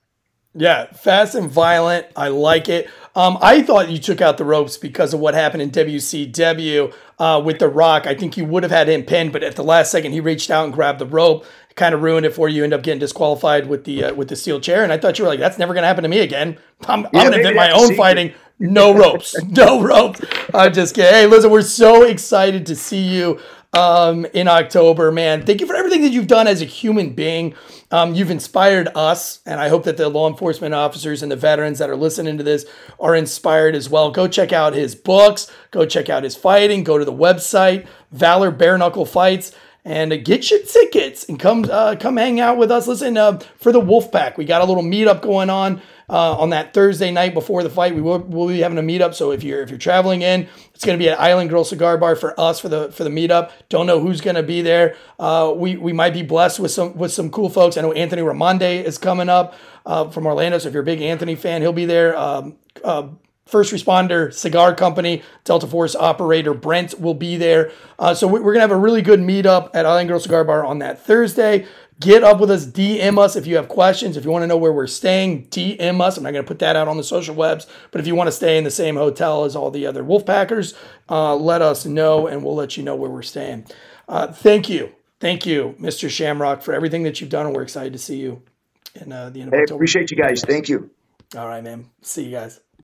Yeah, fast and violent. I like it. Um, I thought you took out the ropes because of what happened in WCW uh, with The Rock. I think you would have had him pinned, but at the last second, he reached out and grabbed the rope, kind of ruined it for you. End up getting disqualified with the uh, with the steel chair. And I thought you were like, "That's never going to happen to me again. I'm, yeah, I'm going to invent my own fighting. No ropes, no ropes." I'm just kidding. Hey, listen, we're so excited to see you um, in October, man. Thank you for everything that you've done as a human being. Um, you've inspired us, and I hope that the law enforcement officers and the veterans that are listening to this are inspired as well. Go check out his books, go check out his fighting, go to the website, Valor Bare Knuckle Fights and get your tickets and come uh, come hang out with us. Listen uh, for the Wolfpack. We got a little meetup going on uh, on that Thursday night before the fight. We will we'll be having a meetup. So if you're if you're traveling in, it's going to be at Island Girl Cigar Bar for us for the for the meetup. Don't know who's going to be there. Uh, we we might be blessed with some with some cool folks. I know Anthony Ramonde is coming up uh, from Orlando. So if you're a big Anthony fan, he'll be there. Um, first responder cigar company, Delta Force operator Brent will be there. Uh, so we're going to have a really good meetup at Island girl Cigar Bar on that Thursday. Get up with us, DM us if you have questions. If you want to know where we're staying, DM us. I'm not going to put that out on the social webs, but if you want to stay in the same hotel as all the other Wolfpackers, uh, let us know and we'll let you know where we're staying. Uh, thank you. Thank you, Mr. Shamrock, for everything that you've done, and we're excited to see you in uh, the end of hey, October. Appreciate you guys. Thank you. All right, man. See you guys.